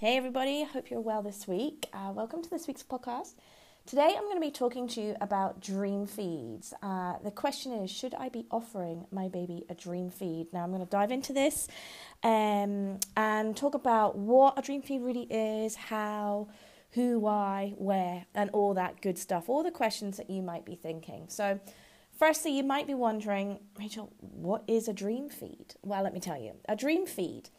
Hey, everybody. Hope you're well this week. Uh, welcome to this week's podcast. Today, I'm going to be talking to you about dream feeds. Uh, the question is Should I be offering my baby a dream feed? Now, I'm going to dive into this um, and talk about what a dream feed really is, how, who, why, where, and all that good stuff, all the questions that you might be thinking. So, firstly, you might be wondering, Rachael, what is a dream feed? Well, let me tell you. A dream feed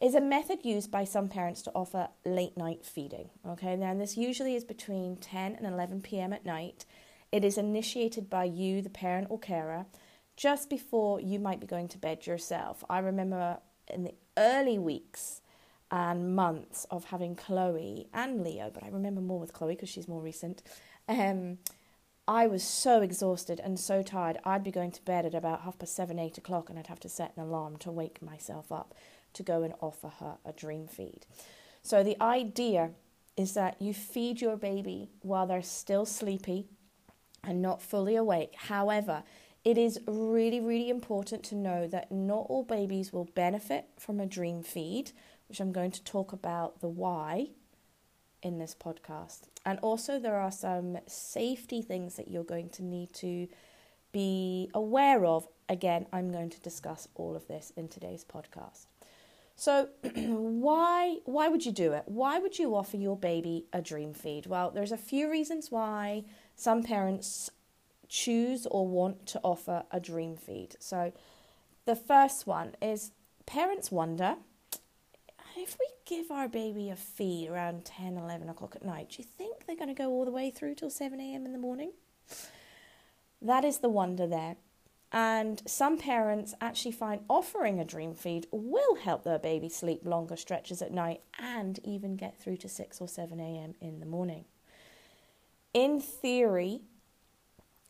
is a method used by some parents to offer late night feeding. Okay, now this usually is between 10 and 11 p.m. at night. It is initiated by you, the parent or carer, just before you might be going to bed yourself. I remember in the early weeks and months of having Chloe and Leo, but I remember more with Chloe because she's more recent. Um, I was so exhausted and so tired. I'd be going to bed at about half past seven, eight o'clock, and I'd have to set an alarm to wake myself up to go and offer her a dream feed. So the idea is that you feed your baby while they're still sleepy and not fully awake. However, it is really, really important to know that not all babies will benefit from a dream feed, which I'm going to talk about the why in this podcast. And also, there are some safety things that you're going to need to be aware of. Again, I'm going to discuss all of this in today's podcast. So, why why would you do it? Why would you offer your baby a dream feed? Well, there's a few reasons why some parents choose or want to offer a dream feed. So, the first one is parents wonder if we give our baby a feed around 10, 11 o'clock at night, do you think they're going to go all the way through till 7 a.m. in the morning? That is the wonder there. And some parents actually find offering a dream feed will help their baby sleep longer stretches at night and even get through to 6 or 7 a.m. in the morning. In theory,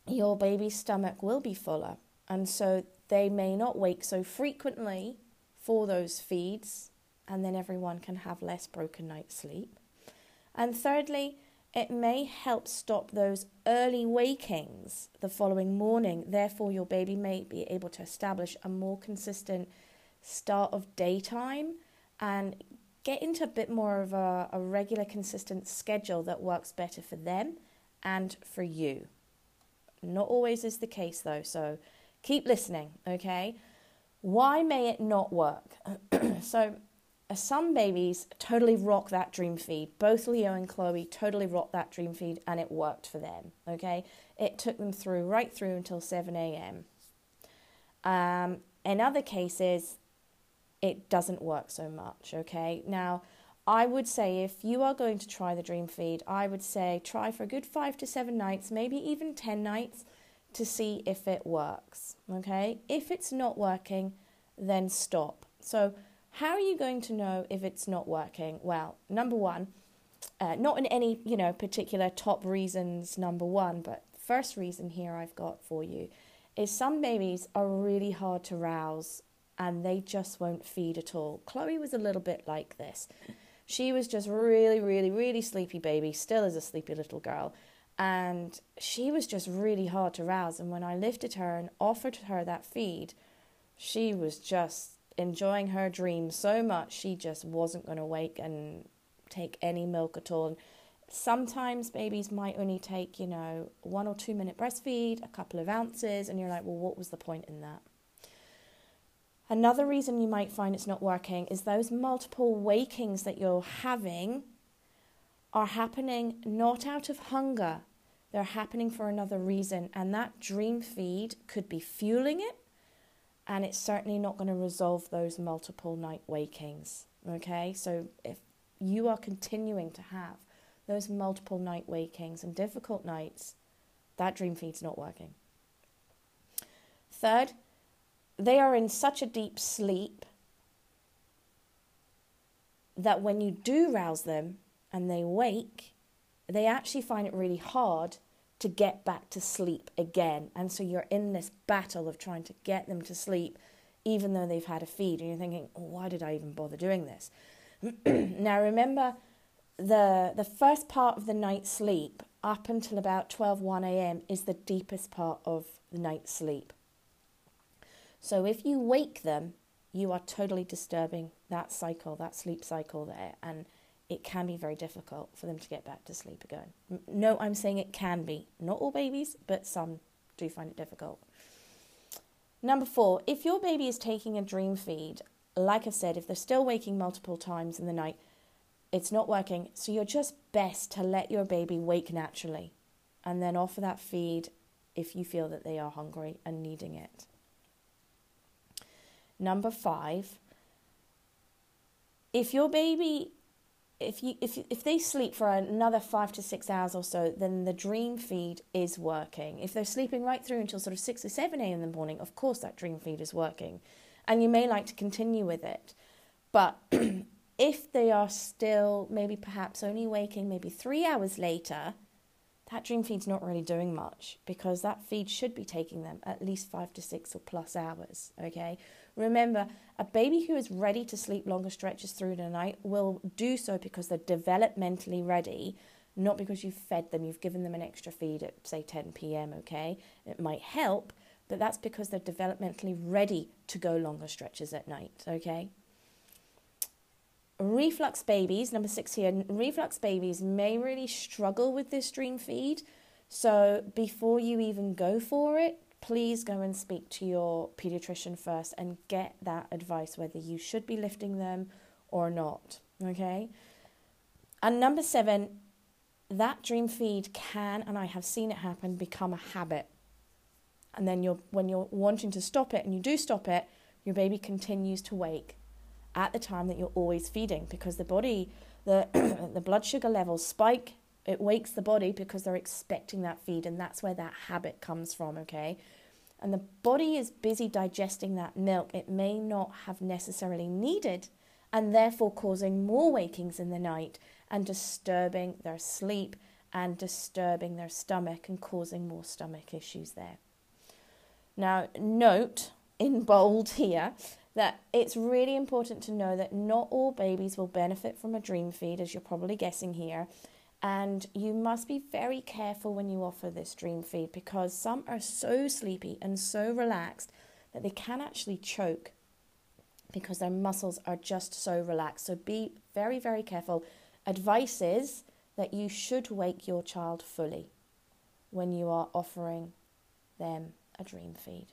your baby's stomach will be fuller, and so they may not wake so frequently for those feeds, and then everyone can have less broken night sleep. And thirdly, it may help stop those early wakings the following morning. Therefore, your baby may be able to establish a more consistent start of daytime and get into a bit more of a, a regular, consistent schedule that works better for them and for you. Not always is the case though, so keep listening, okay? Why may it not work? so, some babies totally rock that dream feed. Both Leo and Chloe totally rocked that dream feed and it worked for them. Okay. It took them through right through until 7 a.m. Um, in other cases, it doesn't work so much. Okay. Now, I would say if you are going to try the dream feed, I would say try for a good five to seven nights, maybe even 10 nights to see if it works. Okay. If it's not working, then stop. So, how are you going to know if it's not working? Well, number one, uh, not in any you know particular top reasons. Number one, but first reason here I've got for you is some babies are really hard to rouse and they just won't feed at all. Chloe was a little bit like this. She was just really, really, really sleepy baby, still is a sleepy little girl. And she was just really hard to rouse. And when I lifted her and offered her that feed, she was just enjoying her dream so much she just wasn't going to wake and take any milk at all. Sometimes babies might only take, you know, one or two minute breastfeed, a couple of ounces, and you're like, well, what was the point in that? Another reason you might find it's not working is those multiple wakings that you're having are happening not out of hunger, they're happening for another reason, and that dream feed could be fueling it and it's certainly not going to resolve those multiple night wakings. Okay, so if you are continuing to have those multiple night wakings and difficult nights, that dream feed's not working. Third, they are in such a deep sleep that when you do rouse them and they wake, they actually find it really hard to get back to sleep again. And so you're in this battle of trying to get them to sleep, even though they've had a feed. And you're thinking, oh, why did I even bother doing this? now, remember, the, the first part of the night's sleep, up until about 12, 1 a.m., is the deepest part of the night's sleep. So if you wake them, you are totally disturbing that cycle, that sleep cycle there. And it can be very difficult for them to get back to sleep again. No, I'm saying it can be. Not all babies, but some do find it difficult. Number four, if your baby is taking a dream feed, like I said, if they're still waking multiple times in the night, it's not working. So you're just best to let your baby wake naturally and then offer that feed if you feel that they are hungry and needing it. Number five, if your baby if you if if they sleep for another five to six hours or so, then the dream feed is working. If they're sleeping right through until sort of six or seven a.m. in the morning, of course that dream feed is working, and you may like to continue with it. But if they are still maybe perhaps only waking maybe three hours later, that dream feed's not really doing much because that feed should be taking them at least five to six or plus hours. Okay, remember a baby who is ready to sleep longer stretches through the night will do so because they're developmentally ready, not because you've fed them, you've given them an extra feed at say 10 p.m. Okay, it might help, but that's because they're developmentally ready to go longer stretches at night. Okay reflux babies, number six here, reflux babies may really struggle with this dream feed. So before you even go for it, please go and speak to your pediatrician first and get that advice whether you should be lifting them or not. Okay? And number seven, that dream feed can, and I have seen it happen, become a habit. And then you're when you're wanting to stop it and you do stop it, your baby continues to wake at the time that you're always feeding because the body, the, the blood sugar levels spike. It wakes the body because they're expecting that feed, and that's where that habit comes from, okay? And the body is busy digesting that milk it may not have necessarily needed, and therefore causing more wakings in the night and disturbing their sleep and disturbing their stomach and causing more stomach issues there. Now, note in bold here that it's really important to know that not all babies will benefit from a dream feed, as you're probably guessing here. And you must be very careful when you offer this dream feed because some are so sleepy and so relaxed that they can actually choke because their muscles are just so relaxed. So be very, very careful. Advice is that you should wake your child fully when you are offering them a dream feed.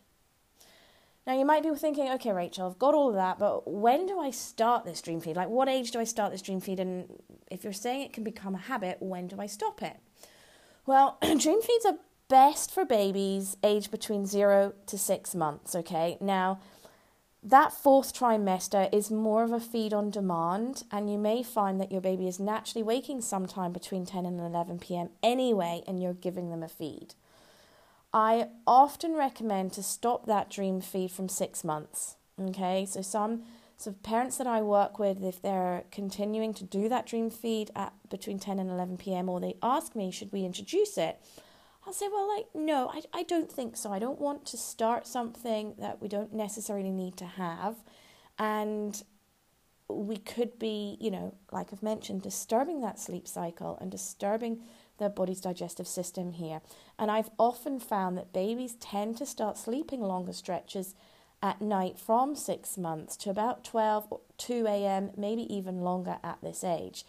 Now, you might be thinking, okay, Rachael, I've got all of that, but when do I start this dream feed? Like, what age do I start this dream feed? And if you're saying it can become a habit, when do I stop it? Well, dream feeds are best for babies aged between zero to six months, okay? Now, that fourth trimester is more of a feed on demand, and you may find that your baby is naturally waking sometime between 10 and 11 p.m. anyway, and you're giving them a feed. I often recommend to stop that dream feed from six months. Okay, so some so parents that I work with, if they're continuing to do that dream feed at between 10 and 11 p.m., or they ask me, should we introduce it? I'll say, well, like, no, I, I don't think so. I don't want to start something that we don't necessarily need to have. And we could be, you know, like I've mentioned, disturbing that sleep cycle and disturbing their body's digestive system here. And I've often found that babies tend to start sleeping longer stretches at night from six months to about 12 or 2 a.m., maybe even longer at this age.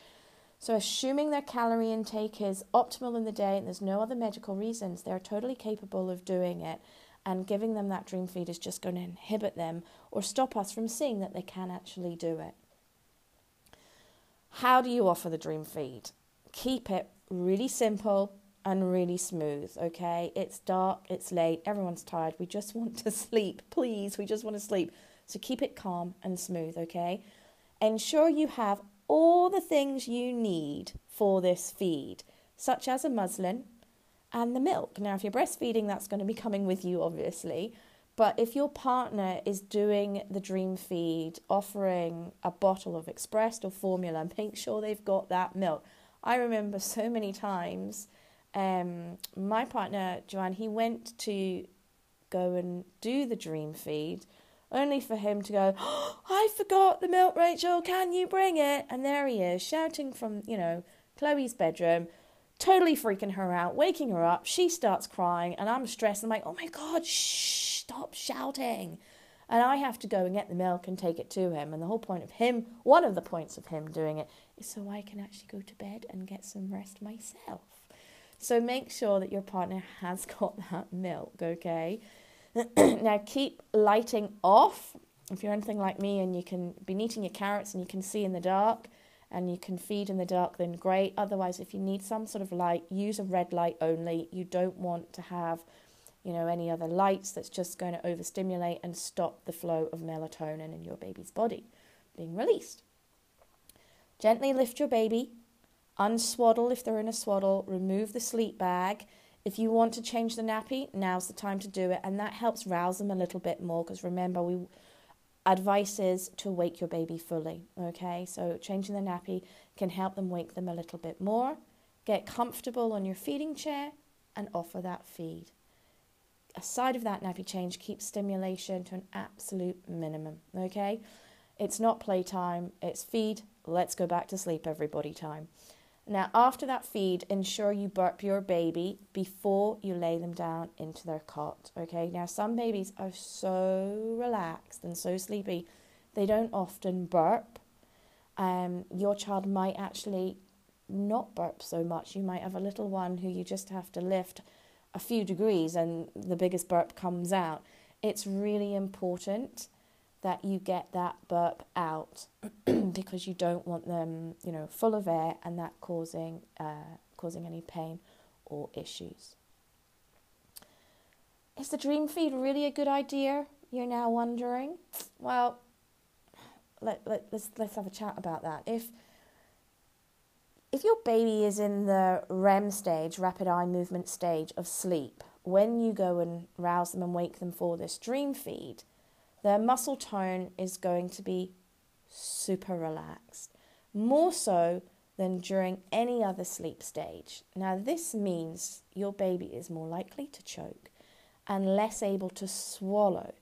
So, assuming their calorie intake is optimal in the day and there's no other medical reasons, they're totally capable of doing it. And giving them that dream feed is just going to inhibit them or stop us from seeing that they can actually do it. How do you offer the dream feed? Keep it really simple and really smooth, okay? It's dark, it's late, everyone's tired. We just want to sleep. Please, we just want to sleep. So keep it calm and smooth, okay? Ensure you have all the things you need for this feed, such as a muslin and the milk. Now, if you're breastfeeding, that's going to be coming with you, obviously. But if your partner is doing the dream feed, offering a bottle of expressed or formula, make sure they've got that milk. I remember so many times um, my partner, Joanne, he went to go and do the dream feed, only for him to go, oh, I forgot the milk, Rachael, can you bring it? And there he is, shouting from, you know, Chloe's bedroom, totally freaking her out, waking her up. She starts crying, and I'm stressed. I'm like, oh my God, shh, stop shouting. and I have to go and get the milk and take it to him. And the whole point of him, one of the points of him doing it, so I can actually go to bed and get some rest myself. So make sure that your partner has got that milk, okay? now keep lighting off. If you're anything like me and you can be eating your carrots and you can see in the dark and you can feed in the dark, then great. Otherwise, if you need some sort of light, use a red light only. You don't want to have you know, any other lights that's just going to overstimulate and stop the flow of melatonin in your baby's body being released. Gently lift your baby, unswaddle if they're in a swaddle, remove the sleep bag. If you want to change the nappy, now's the time to do it, and that helps rouse them a little bit more because remember, we advice is to wake your baby fully. Okay, so changing the nappy can help them wake them a little bit more. Get comfortable on your feeding chair and offer that feed aside of that nappy change, keep stimulation to an absolute minimum. Okay? It's not playtime, it's feed, let's go back to sleep, everybody time. Now, after that feed, ensure you burp your baby before you lay them down into their cot. Okay, now some babies are so relaxed and so sleepy, they don't often burp. Um, your child might actually not burp so much. You might have a little one who you just have to lift a few degrees and the biggest burp comes out. It's really important that you get that burp out because you don't want them, you know, full of air and that causing uh, causing any pain or issues. Is the dream feed really a good idea? You're now wondering. Well, let, let, let's let's have a chat about that. If if your baby is in the REM stage, rapid eye movement stage of sleep, when you go and rouse them and wake them for this dream feed, their muscle tone is going to be super relaxed, more so than during any other sleep stage. Now, this means your baby is more likely to choke and less able to swallow,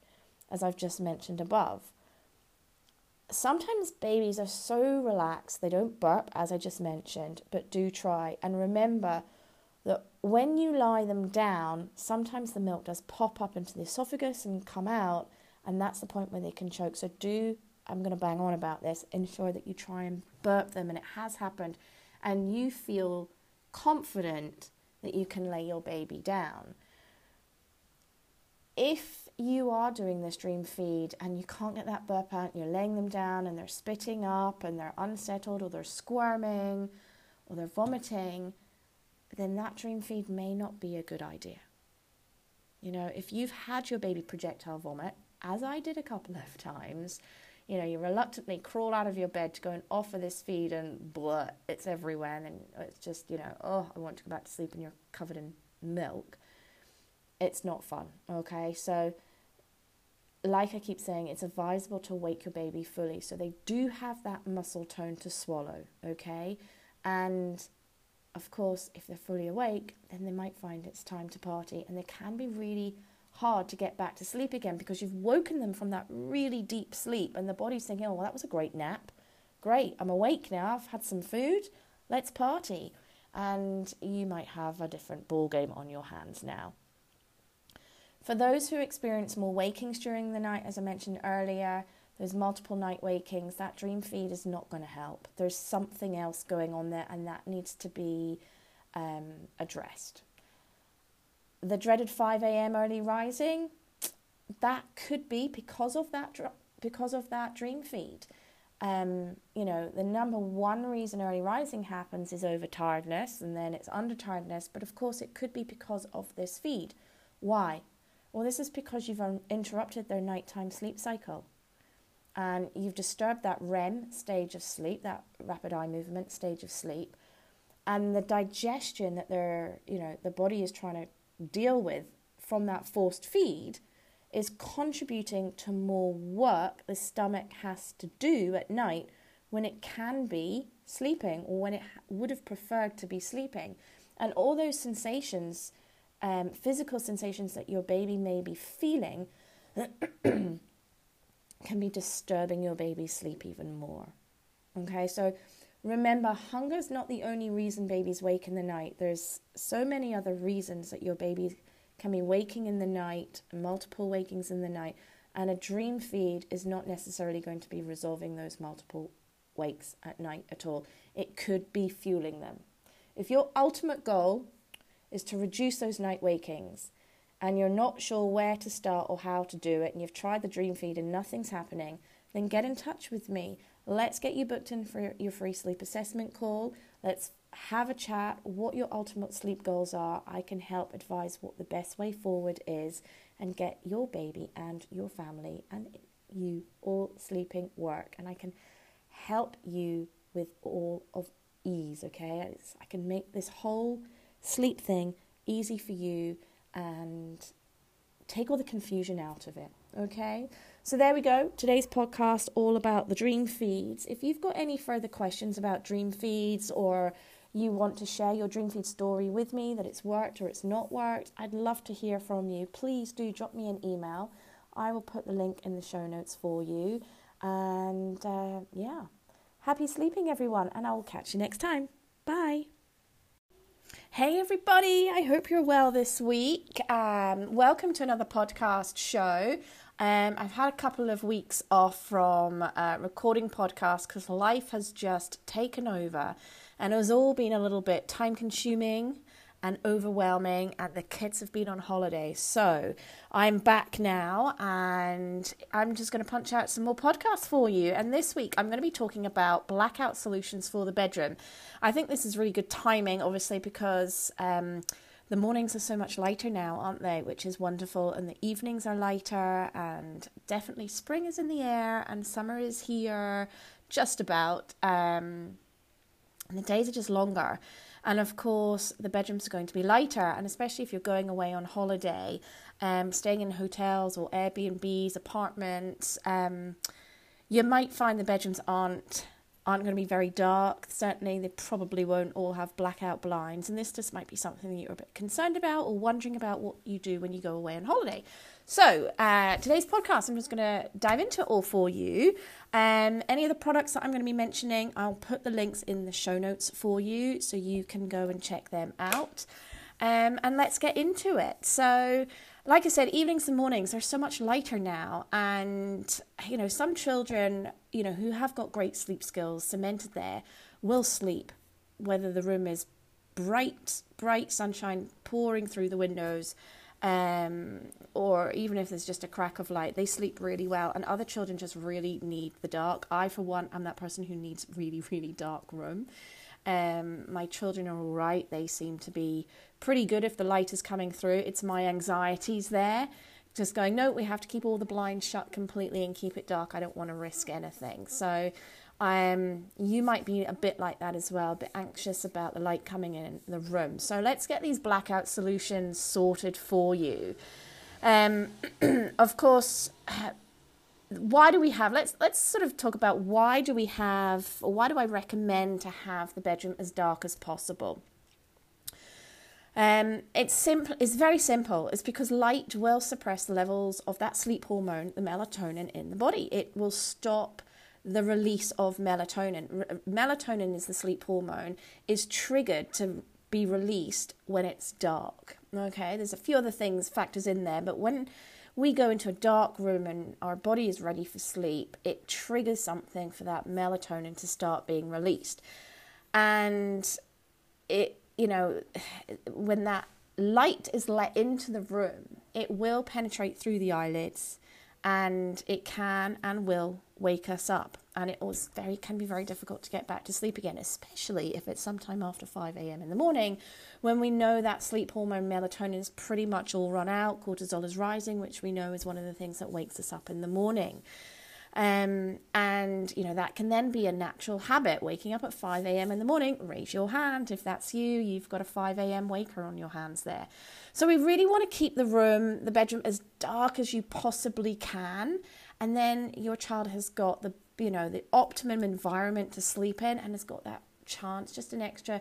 as I've just mentioned above sometimes babies are so relaxed they don't burp, as I just mentioned, but do try. And remember that when you lie them down, sometimes the milk does pop up into the esophagus and come out, and that's the point where they can choke. So do I'm going to bang on about this. Ensure that you try and burp them, and it has happened, and you feel confident that you can lay your baby down. If you are doing this dream feed and you can't get that burp out, and you're laying them down and they're spitting up and they're unsettled or they're squirming or they're vomiting, then that dream feed may not be a good idea. You know, if you've had your baby projectile vomit, as I did a couple of times, you know, you reluctantly crawl out of your bed to go and offer this feed and blah, it's everywhere. And it's just, you know, oh, I want to go back to sleep and you're covered in milk. It's not fun, okay? So like I keep saying, it's advisable to wake your baby fully so they do have that muscle tone to swallow, okay? And of course, if they're fully awake, then they might find it's time to party, and they can be really hard to get back to sleep again because you've woken them from that really deep sleep, and the body's thinking, oh, well, that was a great nap. Great, I'm awake now, I've had some food, let's party. And you might have a different ball game on your hands now. For those who experience more wakings during the night, as I mentioned earlier, there's multiple night wakings, that dream feed is not going to help. There's something else going on there, and that needs to be um, addressed. The dreaded 5 a.m. early rising, that could be because of that because of that dream feed. Um, you know, the number one reason early rising happens is overtiredness, and then it's under tiredness. But of course, it could be because of this feed. Why? Well, this is because you've interrupted their nighttime sleep cycle and you've disturbed that REM stage of sleep, that rapid eye movement stage of sleep, and the digestion that they're, you know, the body is trying to deal with from that forced feed is contributing to more work the stomach has to do at night when it can be sleeping or when it would have preferred to be sleeping. And all those sensations um, physical sensations that your baby may be feeling can be disturbing your baby's sleep even more. Okay, so remember, hunger is not the only reason babies wake in the night. There's so many other reasons that your baby can be waking in the night, multiple wakings in the night, And a dream feed is not necessarily going to be resolving those multiple wakes at night at all. It could be fueling them. If your ultimate goal is to reduce those night wakings and you're not sure where to start or how to do it, and you've tried the dream feed and nothing's happening, then get in touch with me. Let's get you booked in for your free sleep assessment call. Let's have a chat, what your ultimate sleep goals are. I can help advise what the best way forward is and get your baby and your family and you all sleeping work. And I can help you with all of ease, okay? I can make this whole sleep thing easy for you and take all the confusion out of it, okay? So there we go. Today's podcast all about the dream feeds. If you've got any further questions about dream feeds or you want to share your dream feed story with me, that it's worked or it's not worked, I'd love to hear from you. Please do drop me an email. I will put the link in the show notes for you. And uh, yeah, happy sleeping, everyone, and I will catch you next time. Bye. Hey, everybody, I hope you're well this week. Um, welcome to another podcast show. Um, I've had a couple of weeks off from uh, recording podcasts because life has just taken over and it was all been a little bit time consuming and overwhelming, and the kids have been on holiday. So I'm back now, and I'm just going to punch out some more podcasts for you. And this week, I'm going to be talking about blackout solutions for the bedroom. I think this is really good timing, obviously, because. Um, the mornings are so much lighter now, aren't they? Which is wonderful. And the evenings are lighter, and definitely spring is in the air, and summer is here, just about. Um, and the days are just longer. And of course, the bedrooms are going to be lighter, and especially if you're going away on holiday, um, staying in hotels or Airbnbs, apartments, um, you might find the bedrooms aren't aren't going to be very dark. Certainly, they probably won't all have blackout blinds, and this just might be something that you're a bit concerned about or wondering about what you do when you go away on holiday. So, uh, today's podcast, I'm just going to dive into it all for you. Um, any of the products that I'm going to be mentioning, I'll put the links in the show notes for you so you can go and check them out. Um, and let's get into it. So, like I said, evenings and mornings are so much lighter now. And, you know, some children, you know, who have got great sleep skills cemented there will sleep, whether the room is bright, bright sunshine pouring through the windows um, or even if there's just a crack of light, they sleep really well. And other children just really need the dark. I, for one, am that person who needs really, really dark room. Um, my children are all right. They seem to be pretty good if the light is coming through. It's my anxieties there. Just going, no, we have to keep all the blinds shut completely and keep it dark. I don't want to risk anything. So um, you might be a bit like that as well, a bit anxious about the light coming in the room. So let's get these blackout solutions sorted for you. Um, of course, why do we have? Let's let's sort of talk about why do we have, or why do I recommend to have the bedroom as dark as possible. Um, it's simple. It's very simple. It's because light will suppress levels of that sleep hormone, the melatonin, in the body. It will stop the release of melatonin. R- melatonin is the sleep hormone, is triggered to be released when it's dark. Okay, there's a few other things, factors in there, but when we go into a dark room and our body is ready for sleep, it triggers something for that melatonin to start being released. And it, you know, when that light is let into the room, it will penetrate through the eyelids and it can and will wake us up and it was very can be very difficult to get back to sleep again especially if it's sometime after 5 a.m in the morning when we know that sleep hormone melatonin is pretty much all run out cortisol is rising which we know is one of the things that wakes us up in the morning. Um, and you know that can then be a natural habit waking up at 5 a.m in the morning raise your hand. If that's you you've got a 5 a.m waker on your hands there. So we really want to keep the room the bedroom as dark as you possibly can and then your child has got the you know the optimum environment to sleep in and has got that chance just an extra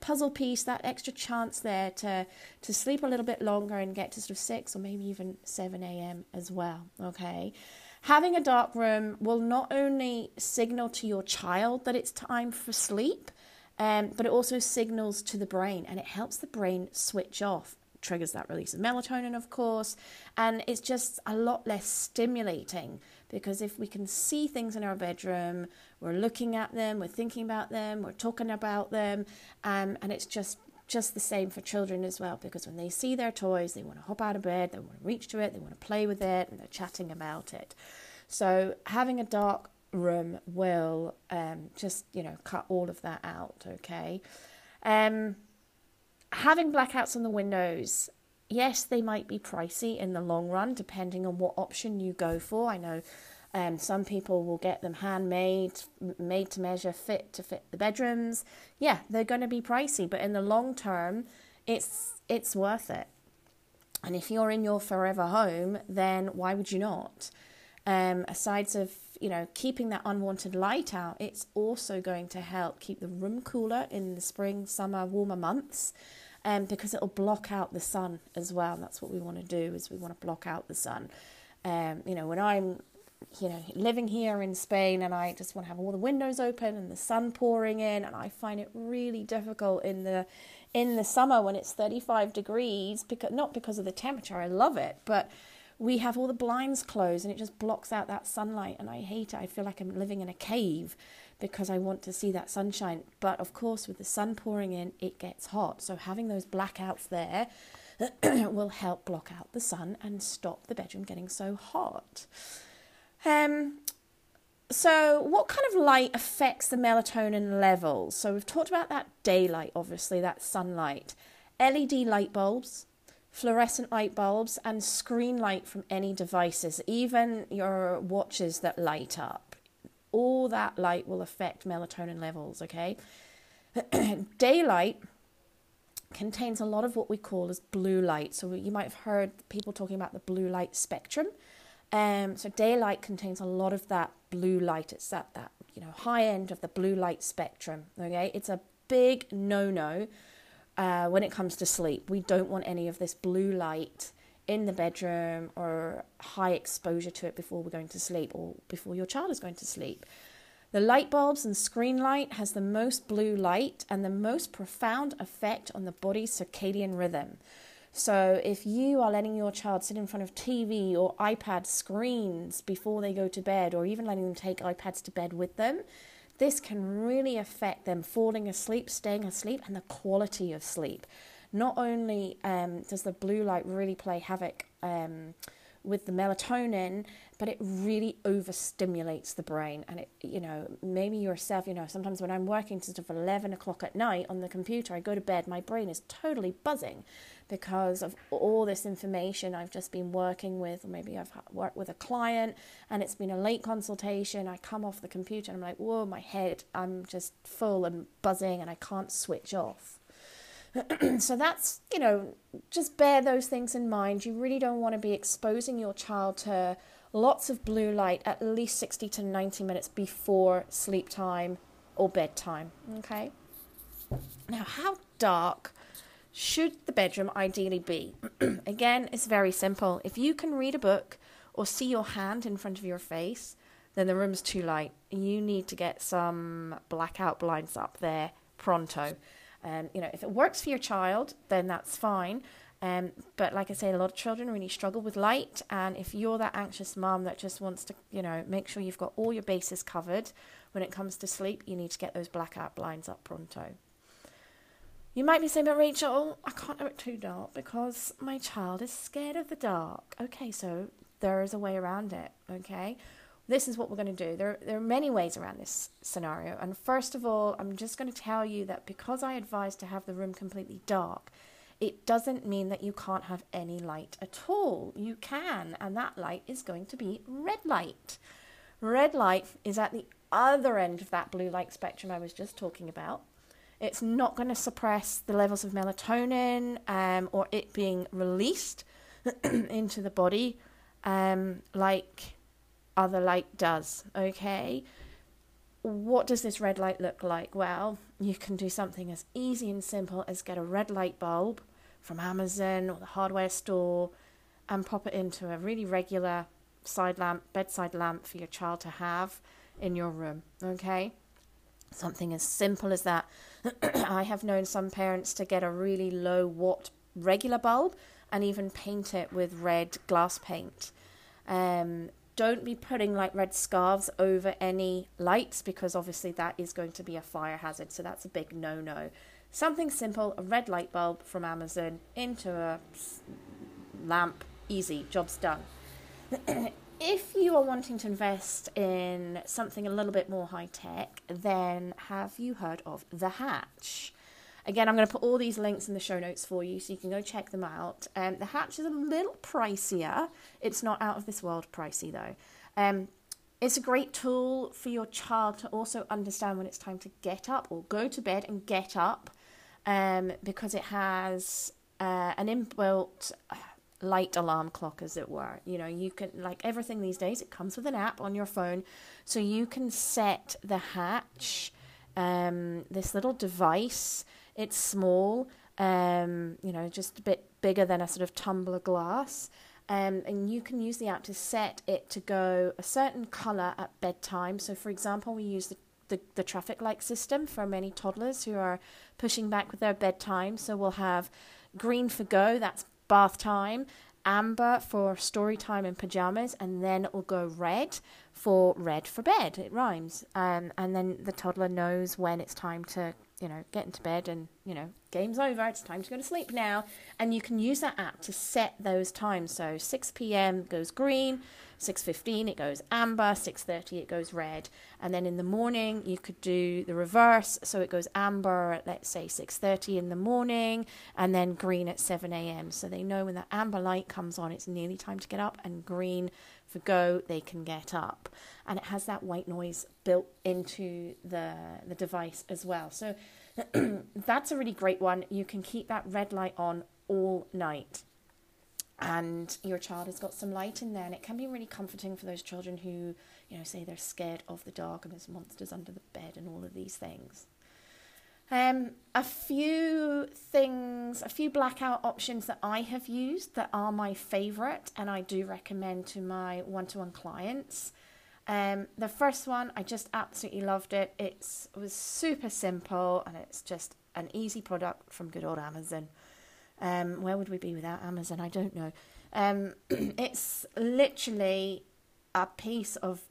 puzzle piece that extra chance there to to sleep a little bit longer and get to sort of 6 or maybe even 7 a.m as well okay? Having a dark room will not only signal to your child that it's time for sleep, um, but it also signals to the brain and it helps the brain switch off. Triggers that release of melatonin, of course, and it's just a lot less stimulating because if we can see things in our bedroom, we're looking at them, we're thinking about them, we're talking about them, um, and it's just just the same for children as well because when they see their toys, they want to hop out of bed, they want to reach to it, they want to play with it, and they're chatting about it. So having a dark room will um, just you know cut all of that out. Okay. Um, having blackouts on the windows, yes, they might be pricey in the long run, depending on what option you go for. I know um, some people will get them handmade, made to measure, fit to fit the bedrooms. Yeah, they're going to be pricey, but in the long term, it's it's worth it. And if you're in your forever home, then why would you not? Um, aside of you know keeping that unwanted light out, it's also going to help keep the room cooler in the spring, summer, warmer months um, because it'll block out the sun as well. And that's what we want to do is we want to block out the sun. Um, you know, when I'm you know living here in Spain and I just want to have all the windows open and the sun pouring in, and I find it really difficult in the in the summer when it's 35 degrees because not because of the temperature, I love it, but we have all the blinds closed and it just blocks out that sunlight and I hate it. I feel like I'm living in a cave because I want to see that sunshine. But of course, with the sun pouring in, it gets hot. So having those blackouts there will help block out the sun and stop the bedroom getting so hot. Um, so, what kind of light affects the melatonin levels? So, we've talked about that daylight, obviously, that sunlight. LED light bulbs, fluorescent light bulbs, and screen light from any devices, even your watches that light up all that light will affect melatonin levels, okay? Daylight contains a lot of what we call as blue light. So you might have heard people talking about the blue light spectrum. Um, so daylight contains a lot of that blue light. It's at that you know high end of the blue light spectrum. Okay, it's a big no-no uh, when it comes to sleep. We don't want any of this blue light in the bedroom or high exposure to it before we're going to sleep or before your child is going to sleep. The light bulbs and screen light has the most blue light and the most profound effect on the body's circadian rhythm. So, if you are letting your child sit in front of TV or iPad screens before they go to bed, or even letting them take iPads to bed with them, this can really affect them falling asleep, staying asleep, and the quality of sleep not only um, does the blue light really play havoc um, with the melatonin, but it really overstimulates the brain. And it, you know, maybe yourself, you know, sometimes when I'm working to sort of 11 o'clock at night on the computer, I go to bed, my brain is totally buzzing because of all this information I've just been working with, or maybe I've worked with a client and it's been a late consultation. I come off the computer and I'm like, whoa, my head, I'm just full and buzzing and I can't switch off. so that's, you know, just bear those things in mind. You really don't want to be exposing your child to lots of blue light at least 60 to 90 minutes before sleep time or bedtime. Okay? Now, how dark should the bedroom ideally be? Again, it's very simple. If you can read a book or see your hand in front of your face, then the room's too light. You need to get some blackout blinds up there pronto. Um, you know, if it works for your child, then that's fine. Um, but like I say, a lot of children really struggle with light, and if you're that anxious mom that just wants to, you know, make sure you've got all your bases covered when it comes to sleep, you need to get those blackout blinds up pronto. You might be saying, but Rachael, I can't have it too dark because my child is scared of the dark. Okay, so there is a way around it. Okay, this is what we're going to do. There, there are many ways around this scenario. And first of all, I'm just going to tell you that because I advise to have the room completely dark, it doesn't mean that you can't have any light at all. You can, and that light is going to be red light. Red light is at the other end of that blue light spectrum I was just talking about. It's not going to suppress the levels of melatonin um, or it being released into the body um, like other light does, okay? What does this red light look like? Well, you can do something as easy and simple as get a red light bulb from Amazon or the hardware store and pop it into a really regular side lamp, bedside lamp for your child to have in your room, okay? Something as simple as that. I have known some parents to get a really low watt regular bulb and even paint it with red glass paint. Um, don't be putting like red scarves over any lights because obviously that is going to be a fire hazard. So that's a big no no. Something simple, a red light bulb from Amazon into a lamp, easy, job's done. if you are wanting to invest in something a little bit more high tech, then have you heard of The Hatch? Again, I'm going to put all these links in the show notes for you so you can go check them out. Um, the Hatch is a little pricier. It's not out of this world pricey though. Um, it's a great tool for your child to also understand when it's time to get up or go to bed and get up um, because it has uh, an inbuilt light alarm clock, as it were. You know, you can, like everything these days, it comes with an app on your phone. So you can set the hatch, um, this little device it's small, um, you know, just a bit bigger than a sort of tumbler glass. Um, and you can use the app to set it to go a certain color at bedtime. So, for example, we use the, the, the traffic light system for many toddlers who are pushing back with their bedtime. So, we'll have green for go, that's bath time, amber for story time and pajamas, and then it will go red for red for bed. It rhymes. Um, and then the toddler knows when it's time to you know, get into bed and, you know, game's over, it's time to go to sleep now. And you can use that app to set those times. So 6 p.m. goes green, 6.15 it goes amber, 6.30 it goes red. And then in the morning you could do the reverse. So it goes amber at, let's say, 6.30 in the morning and then green at 7 a.m. So they know when that amber light comes on, it's nearly time to get up and green go, they can get up. And it has that white noise built into the, the device as well. So that's a really great one. You can keep that red light on all night. And your child has got some light in there, and it can be really comforting for those children who, you know, say they're scared of the dark and there's monsters under the bed and all of these things. Um, a few things, a few blackout options that I have used that are my favorite and I do recommend to my one to one clients. Um, the first one, I just absolutely loved it. It's, it was super simple and it's just an easy product from good old Amazon. Um, where would we be without Amazon? I don't know. Um, it's literally a piece of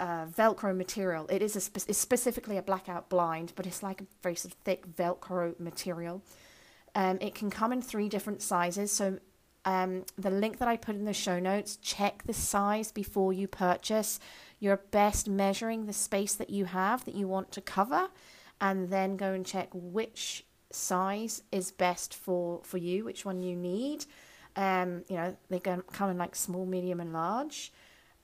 uh, Velcro material. It is a spe- it's specifically a blackout blind, but it's like a very sort of thick Velcro material. Um, it can come in three different sizes. So um, the link that I put in the show notes, check the size before you purchase. You're best measuring the space that you have that you want to cover, and then go and check which size is best for for you, which one you need. Um, you know, they can come in like small, medium, and large.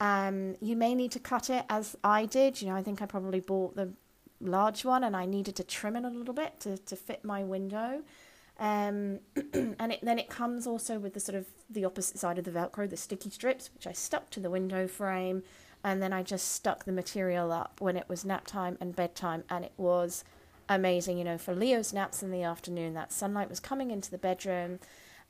Um, you may need to cut it as I did. You know, I think I probably bought the large one and I needed to trim it a little bit to, to fit my window. Um, and it, then it comes also with the sort of the opposite side of the Velcro, the sticky strips, which I stuck to the window frame. And then I just stuck the material up when it was nap time and bedtime. And it was amazing. You know, for Leo's naps in the afternoon, that sunlight was coming into the bedroom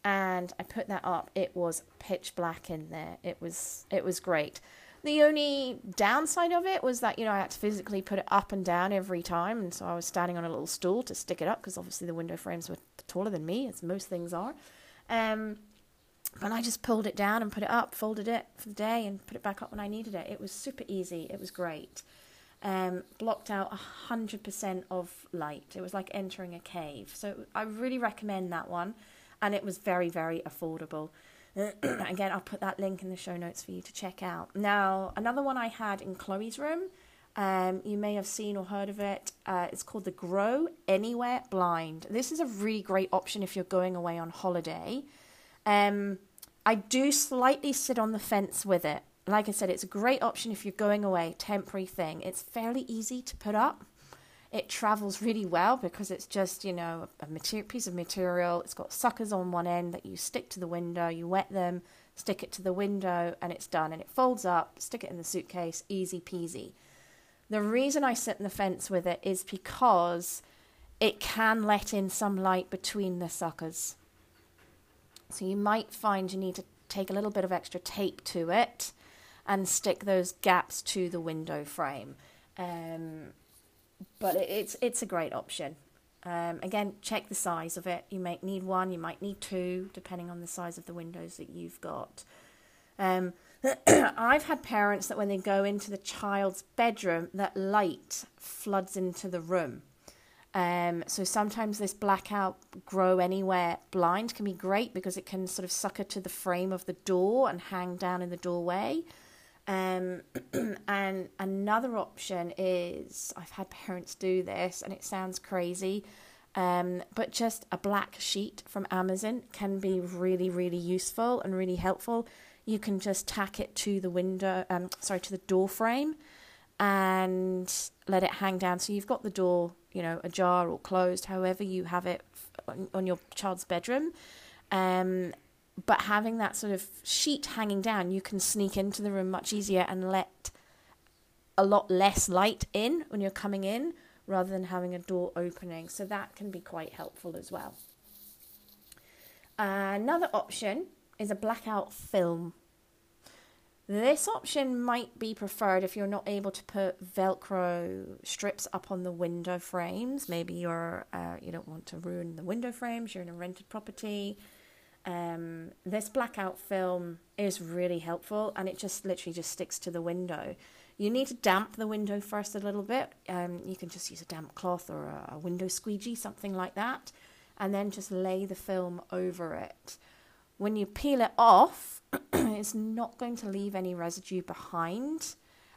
and I put that up. It was pitch black in there. It was it was great. The only downside of it was that you know I had to physically put it up and down every time, and so I was standing on a little stool to stick it up because obviously the window frames were taller than me, as most things are. Um, and I just pulled it down and put it up, folded it for the day, and put it back up when I needed it. It was super easy. It was great. Um, blocked out hundred percent of light. It was like entering a cave. So I really recommend that one and it was very, very affordable. Again, I'll put that link in the show notes for you to check out. Now, another one I had in Chloe's room, um, you may have seen or heard of it. Uh, it's called the Gro Anywhere Blind. This is a really great option if you're going away on holiday. Um, I do slightly sit on the fence with it. Like I said, it's a great option if you're going away, temporary thing. It's fairly easy to put up it travels really well because it's just you know a piece of material. It's got suckers on one end that you stick to the window you wet them stick it to the window and it's done. And it folds up stick it in the suitcase easy peasy. The reason i sit in the fence with it is because it can let in some light between the suckers. So you might find you need to take a little bit of extra tape to it and stick those gaps to the window frame. Um, but it's it's a great option. Um, again, check the size of it. You might need one, you might need two, depending on the size of the windows that you've got. Um, I've had parents that when they go into the child's bedroom, that light floods into the room. Um, so sometimes this blackout gro anywhere blind can be great because it can sort of sucker to the frame of the door and hang down in the doorway. Um, and another option is I've had parents do this, and it sounds crazy, um, but just a black sheet from Amazon can be really, really useful and really helpful. You can just tack it to the window, um, sorry, to the door frame, and let it hang down. So you've got the door, you know, ajar or closed, however you have it on, on your child's bedroom. Um, but having that sort of sheet hanging down, you can sneak into the room much easier and let a lot less light in when you're coming in rather than having a door opening. So that can be quite helpful as well. Another option is a blackout film. This option might be preferred if you're not able to put Velcro strips up on the window frames. Maybe you're uh, you don't want to ruin the window frames. You're in a rented property um, this blackout film is really helpful and it just literally just sticks to the window. You need to damp the window first a little bit. Um, you can just use a damp cloth or a, a window squeegee, something like that, and then just lay the film over it. When you peel it off, it's not going to leave any residue behind.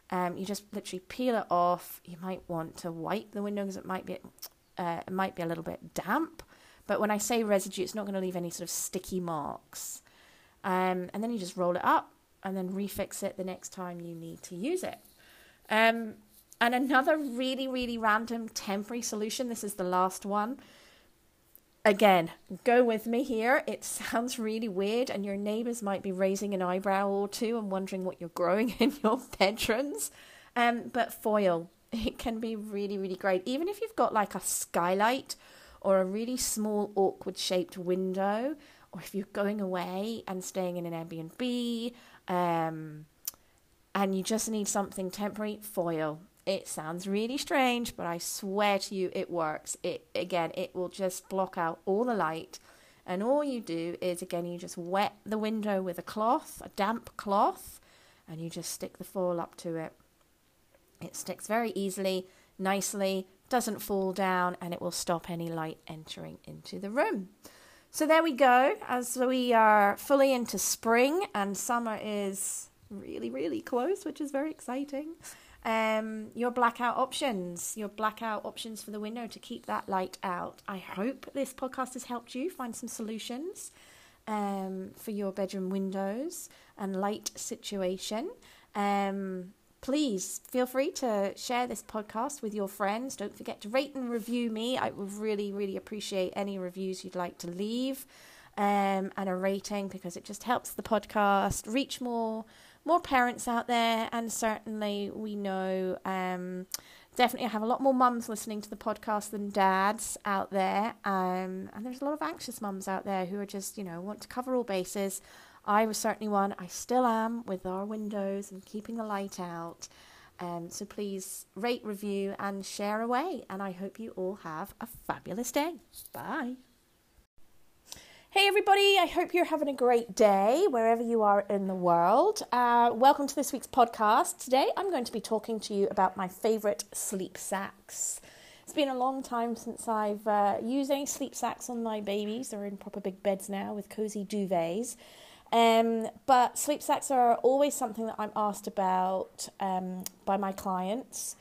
Um, you just literally peel it off. You might want to wipe the window because it might be uh, it might be a little bit damp. But when I say residue, it's not going to leave any sort of sticky marks. Um, and then you just roll it up and then refix it the next time you need to use it. Um, and another really, really random temporary solution. This is the last one. Again, go with me here. It sounds really weird, and your neighbors might be raising an eyebrow or two and wondering what you're growing in your bedrooms. Um, but foil, it can be really, really great. Even if you've got like a skylight or a really small, awkward shaped window, or if you're going away and staying in an Airbnb um, and you just need something temporary, foil. It sounds really strange, but I swear to you, it works. It again, it will just block out all the light, and all you do is again, you just wet the window with a cloth, a damp cloth, and you just stick the foil up to it. It sticks very easily, nicely, doesn't fall down, and it will stop any light entering into the room. So there we go. As we are fully into spring and summer is really, really close, which is very exciting. Um, your blackout options, your blackout options for the window to keep that light out. I hope this podcast has helped you find some solutions um, for your bedroom windows and light situation. Um, please feel free to share this podcast with your friends. Don't forget to rate and review me. I would really, really appreciate any reviews you'd like to leave um, and a rating because it just helps the podcast reach more more parents out there. And certainly, we know um, definitely I have a lot more mums listening to the podcast than dads out there. Um, and there's a lot of anxious mums out there who are just you know want to cover all bases I was certainly one, I still am with our windows and keeping the light out. Um, so please rate, review, and share away. And I hope you all have a fabulous day. Bye. Hey, everybody, I hope you're having a great day wherever you are in the world. Uh, welcome to this week's podcast. Today, I'm going to be talking to you about my favorite sleep sacks. It's been a long time since I've uh, used any sleep sacks on my babies. They're in proper big beds now with cozy duvets. Um, but sleep sacks are always something that I'm asked about um, by my clients,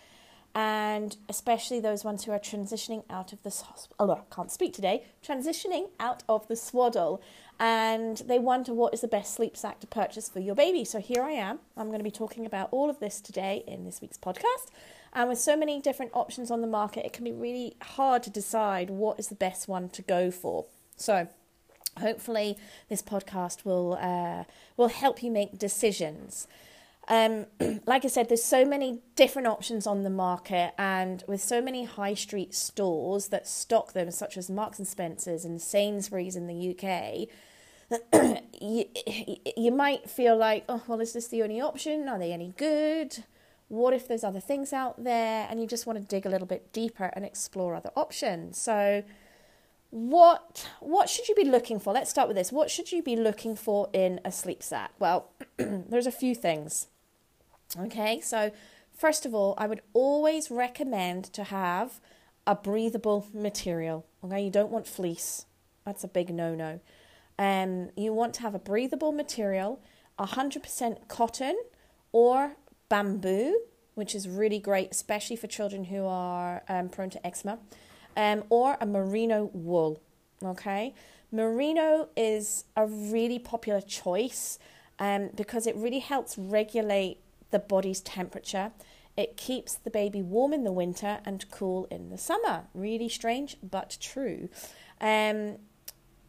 and especially those ones who are transitioning out of the oh, I can't speak today. Transitioning out of the swaddle, and they wonder what is the best sleep sack to purchase for your baby. So here I am. I'm going to be talking about all of this today in this week's podcast. And with so many different options on the market, it can be really hard to decide what is the best one to go for. So hopefully this podcast will uh, will help you make decisions. Um, like I said, there's so many different options on the market, and with so many high street stores that stock them, such as Marks and Spencers and Sainsbury's in the UK, you, you might feel like, oh, well, is this the only option? Are they any good? What if there's other things out there and you just want to dig a little bit deeper and explore other options? So, what what should you be looking for? Let's start with this. What should you be looking for in a sleep sack? Well, there's a few things. Okay, so first of all, I would always recommend to have a breathable material. Okay, you don't want fleece. That's a big no-no. Um, you want to have a breathable material, 100% cotton or bamboo, which is really great, especially for children who are um, prone to eczema um, or a merino wool. Okay, merino is a really popular choice um, because it really helps regulate the body's temperature. It keeps the baby warm in the winter and cool in the summer. Really strange, but true. Um,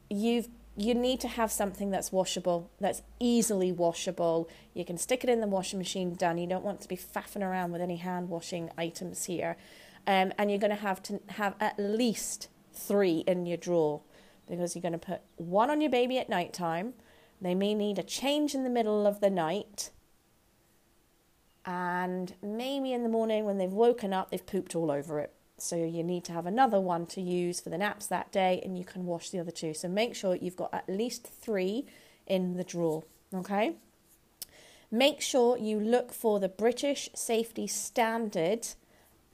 you've you need to have something that's washable, that's easily washable. You can stick it in the washing machine, done. You don't want to be faffing around with any hand washing items here. Um, and you're going to have to have at least three in your drawer because you're going to put one on your baby at night time. They may need a change in the middle of the night. And maybe in the morning when they've woken up, they've pooped all over it. So you need to have another one to use for the naps that day, and you can wash the other two. So make sure you've got at least three in the drawer. Okay? Make sure you look for the British Safety Standard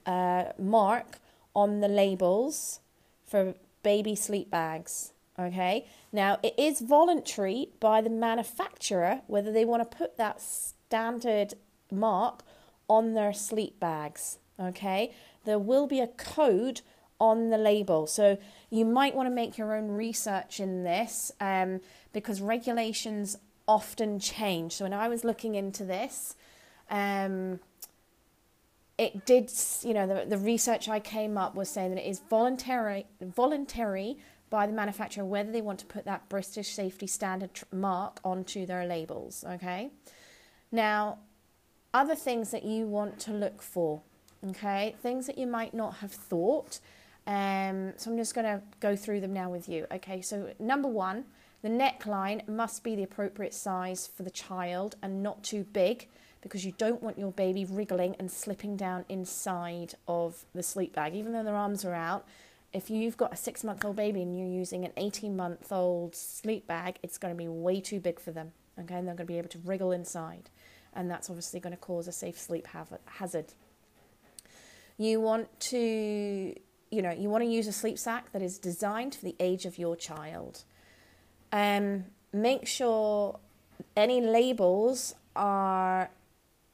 uh, mark on the labels for baby sleep bags. Okay, now it is voluntary by the manufacturer whether they want to put that standard mark on their sleep bags. Okay, there will be a code on the label. So you might want to make your own research in this um, because regulations often change. So when I was looking into this, um, it did, you know, the, the research I came up was saying that it is voluntary, voluntary by the manufacturer whether they want to put that British safety standard mark onto their labels. Okay. Now, other things that you want to look for, okay, things that you might not have thought. Um, so I'm just going to go through them now with you. Okay, so number one, the neckline must be the appropriate size for the child and not too big because you don't want your baby wriggling and slipping down inside of the sleep bag, even though their arms are out. If you've got a six month old baby and you're using an 18 month old sleep bag, it's going to be way too big for them. Okay, and they're going to be able to wriggle inside, and that's obviously going to cause a safe sleep hazard. You want to, you know, you want to use a sleep sack that is designed for the age of your child. Um, make sure any labels are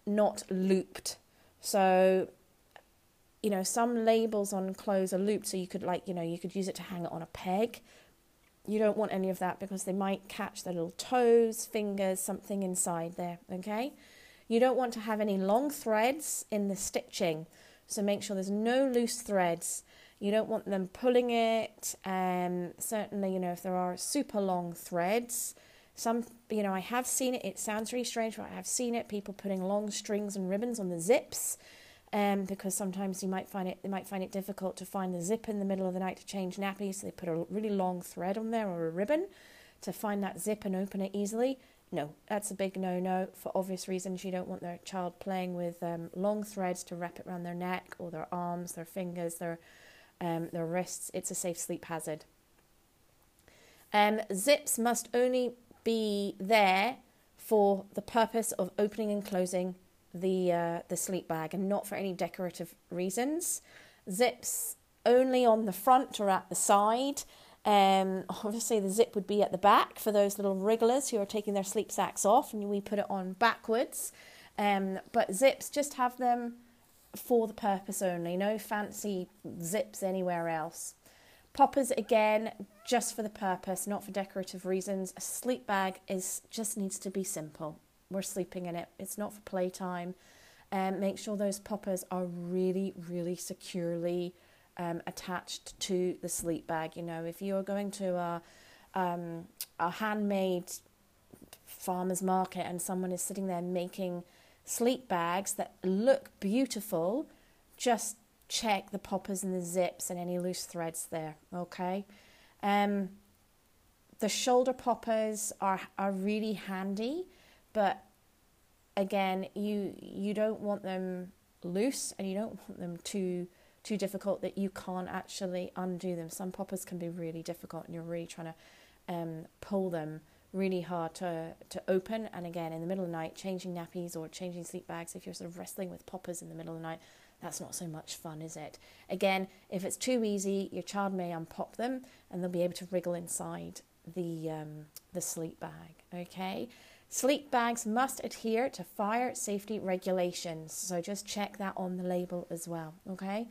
not looped. So, you know, some labels on clothes are looped, so you could like, you know, you could use it to hang it on a peg. You don't want any of that because they might catch their little toes, fingers, something inside there, okay? You don't want to have any long threads in the stitching, so make sure there's no loose threads. You don't want them pulling it. Um, certainly, you know, if there are super long threads, some, you know, I have seen it. It sounds really strange, but I have seen it. People putting long strings and ribbons on the zips, um, because sometimes you might find it, they might find it difficult to find the zip in the middle of the night to change nappies. So they put a really long thread on there or a ribbon to find that zip and open it easily. No, that's a big no-no for obvious reasons. You don't want their child playing with um, long threads to wrap it around their neck or their arms, their fingers, their um, their wrists. It's a safe sleep hazard. Um, zips must only be there for the purpose of opening and closing the uh, the sleep bag and not for any decorative reasons. Zips only on the front or at the side. Um, obviously, the zip would be at the back for those little wrigglers who are taking their sleep sacks off, and we put it on backwards. Um, but zips just have them for the purpose only. No fancy zips anywhere else. Poppers again, just for the purpose, not for decorative reasons. A sleep bag is just needs to be simple. We're sleeping in it. It's not for playtime. Um, make sure those poppers are really, really securely um, attached to the sleep bag. You know, if you're going to a um, a handmade farmer's market and someone is sitting there making sleep bags that look beautiful, just check the poppers and the zips and any loose threads there, okay? Um, the shoulder poppers are, are really handy, but again, you you don't want them loose and you don't want them too too difficult that you can't actually undo them. Some poppers can be really difficult and you're really trying to um, pull them really hard to, to open. And again, in the middle of the night, changing nappies or changing sleep bags, if you're sort of wrestling with poppers in the middle of the night, that's not so much fun, is it? Again, if it's too easy, your child may unpop them and they'll be able to wriggle inside the, um, the sleep bag, okay? Sleep bags must adhere to fire safety regulations, so just check that on the label as well, okay?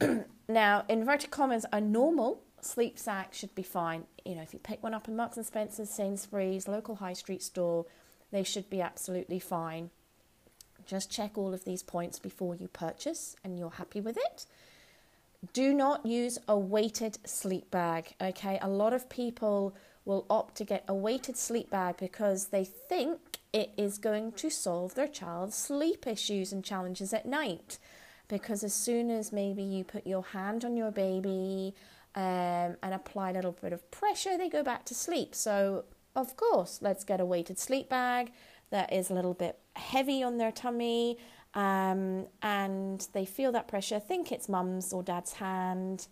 now, inverted commas, a normal sleep sack should be fine. You know, if you pick one up in Marks and Spencer's, Sainsbury's, local high street store, they should be absolutely fine. Just check all of these points before you purchase and you're happy with it. Do not use a weighted sleep bag, okay? A lot of people will opt to get a weighted sleep bag because they think it is going to solve their child's sleep issues and challenges at night because as soon as maybe you put your hand on your baby um, and apply a little bit of pressure, they go back to sleep. So, of course, let's get a weighted sleep bag that is a little bit heavy on their tummy um, and they feel that pressure, think it's mum's or dad's hand,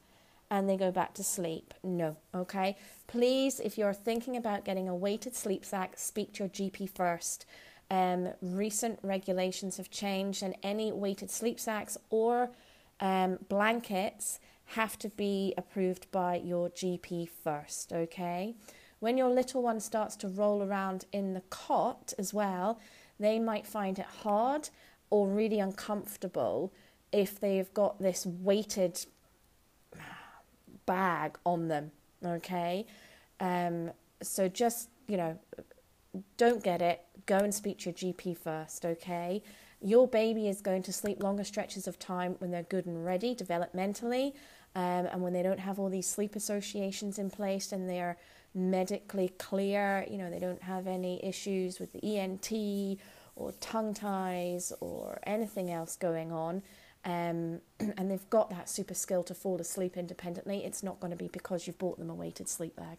and they go back to sleep. No, okay? Please, if you're thinking about getting a weighted sleep sack, speak to your GP first. Um, recent regulations have changed, and any weighted sleep sacks or um, blankets have to be approved by your GP first, okay? When your little one starts to roll around in the cot as well, they might find it hard or really uncomfortable if they've got this weighted bag on them, okay? Um, so just, you know, don't get it, go and speak to your GP first, okay? Your baby is going to sleep longer stretches of time when they're good and ready developmentally, um, and when they don't have all these sleep associations in place and they're medically clear, you know, they don't have any issues with the ENT or tongue ties or anything else going on. Um, and they've got that super skill to fall asleep independently, it's not going to be because you've bought them a weighted sleep bag.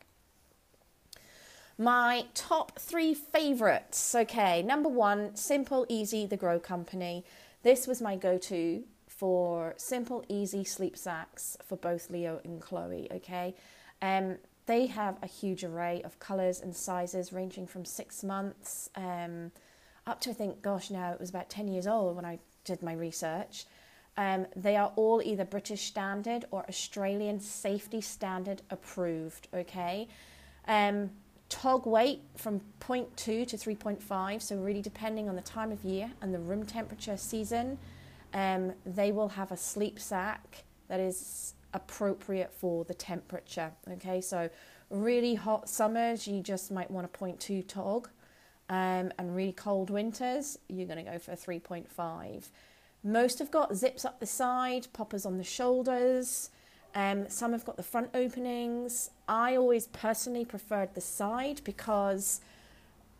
My top three favourites. Okay, number one, Simple Easy, the Gro Company. This was my go to for simple, easy sleep sacks for both Leo and Chloe. Okay, um, they have a huge array of colours and sizes ranging from six months um, up to I think, gosh, now it was about 10 years old when I did my research. Um, they are all either British standard or Australian safety standard approved. Okay. Um, tog weight from 0.2 to 3.5, so really depending on the time of year and the room temperature season, um, they will have a sleep sack that is appropriate for the temperature. Okay, so really hot summers, you just might want a 0.2 tog, um, and really cold winters, you're going to go for a 3.5. Most have got zips up the side, poppers on the shoulders. Um, some have got the front openings. I always personally preferred the side because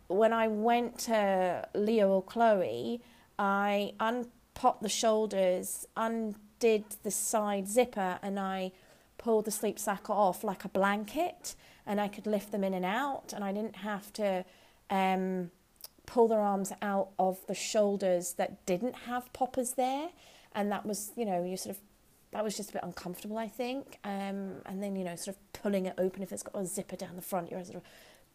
when I went to Leo or Chloe, I unpopped the shoulders, undid the side zipper, and I pulled the sleep sack off like a blanket, and I could lift them in and out, and I didn't have to um, pull their arms out of the shoulders that didn't have poppers there, and that was, you know, you sort of that was just a bit uncomfortable, I think. Um, and then, you know, sort of pulling it open, if it's got a zipper down the front, you're sort of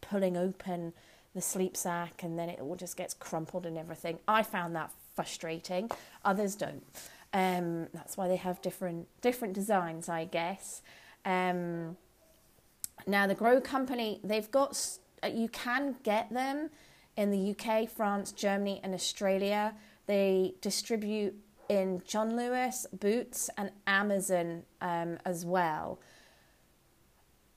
pulling open the sleep sack and then it all just gets crumpled and everything. I found that frustrating. Others don't. Um, that's why they have different different designs, I guess. Um, now the Gro Company, they've got uh, you can get them in the UK, France, Germany, and Australia. They distribute in John Lewis, Boots, and Amazon um, as well.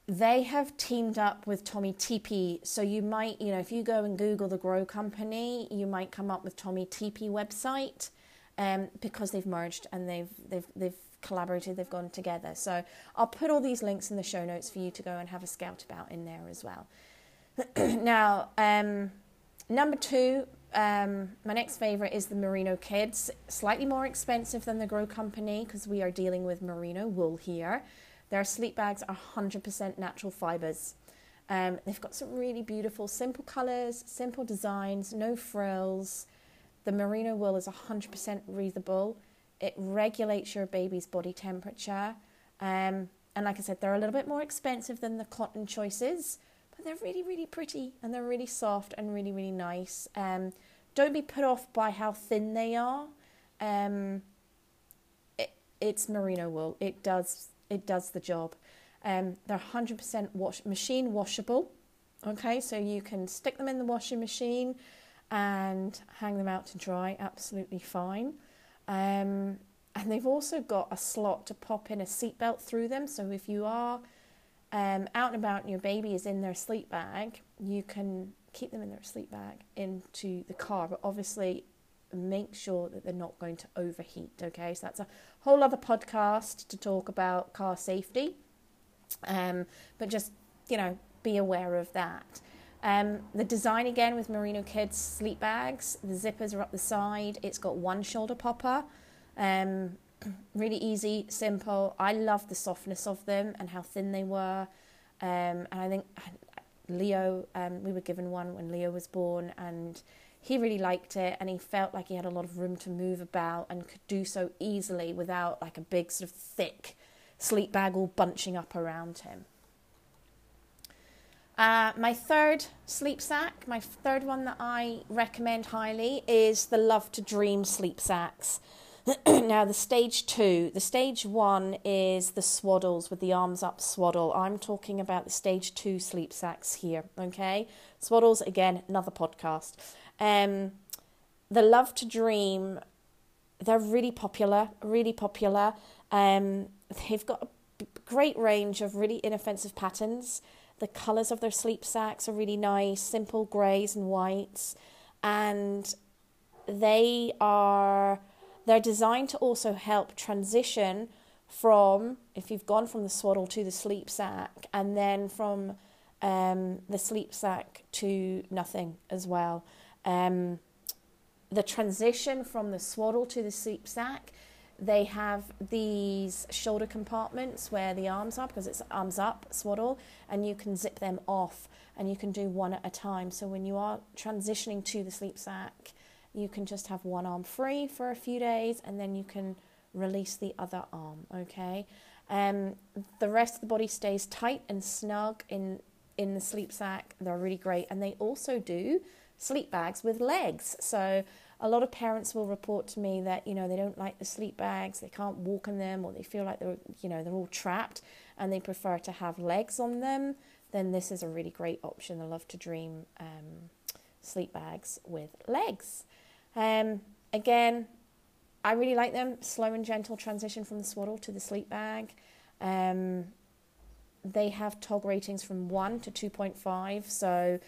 They have teamed up with Tommee Tippee, so you might, you know, if you go and Google the Gro Company, you might come up with Tommee Tippee website um, because they've merged and they've they've they've collaborated, they've gone together. So I'll put all these links in the show notes for you to go and have a scout about in there as well. now, um, number two, um, my next favorite is the Merino Kids. Slightly more expensive than the Gro Company because we are dealing with merino wool here. Their sleep bags are 100% natural fibers. Um, they've got some really beautiful, simple colours, simple designs, no frills. The merino wool is 100% breathable. It regulates your baby's body temperature. Um, and like I said, they're a little bit more expensive than the cotton choices, but they're really, really pretty and they're really soft and really, really nice. Um, don't be put off by how thin they are. Um, it, it's merino wool. It does it does the job. Um, they're 100% wash, machine washable. Okay, so you can stick them in the washing machine and hang them out to dry absolutely fine. Um, and they've also got a slot to pop in a seatbelt through them. So if you are um, out and about and your baby is in their sleep bag, you can keep them in their sleep bag into the car. But obviously, make sure that they're not going to overheat. Okay, so that's a whole other podcast to talk about car safety. Um, but just you know, be aware of that. Um, the design again with Merino Kids sleep bags, the zippers are up the side. It's got one shoulder popper. Um, really easy, simple. I love the softness of them and how thin they were. Um, and I think Leo, um, we were given one when Leo was born, and he really liked it. And he felt like he had a lot of room to move about and could do so easily without like a big sort of thick sleep bag all bunching up around him. Uh, my third sleep sack, my third one that I recommend highly is the Love to Dream sleep sacks. now, the stage two, the stage one is the swaddles with the arms up swaddle. I'm talking about the stage two sleep sacks here, okay? Swaddles, again, another podcast. Um, the Love to Dream, they're really popular, really popular. Um, they've got a great range of really inoffensive patterns. The colours of their sleep sacks are really nice, simple greys and whites, and they are they're designed to also help transition from if you've gone from the swaddle to the sleep sack, and then from um, the sleep sack to nothing as well. Um, the transition from the swaddle to the sleep sack they have these shoulder compartments where the arms are because it's arms up swaddle and you can zip them off and you can do one at a time. So when you are transitioning to the sleep sack you can just have one arm free for a few days and then you can release the other arm okay? Um, the rest of the body stays tight and snug in in the sleep sack. They're really great. And they also do sleep bags with legs. So a lot of parents will report to me that you know they don't like the sleep bags, they can't walk in them, or they feel like they're you know they're all trapped, and they prefer to have legs on them. Then this is a really great option. The Love to Dream um, sleep bags with legs. Um, again, I really like them. Slow and gentle transition from the swaddle to the sleep bag. Um, they have TOG ratings from 1 to 2.5. So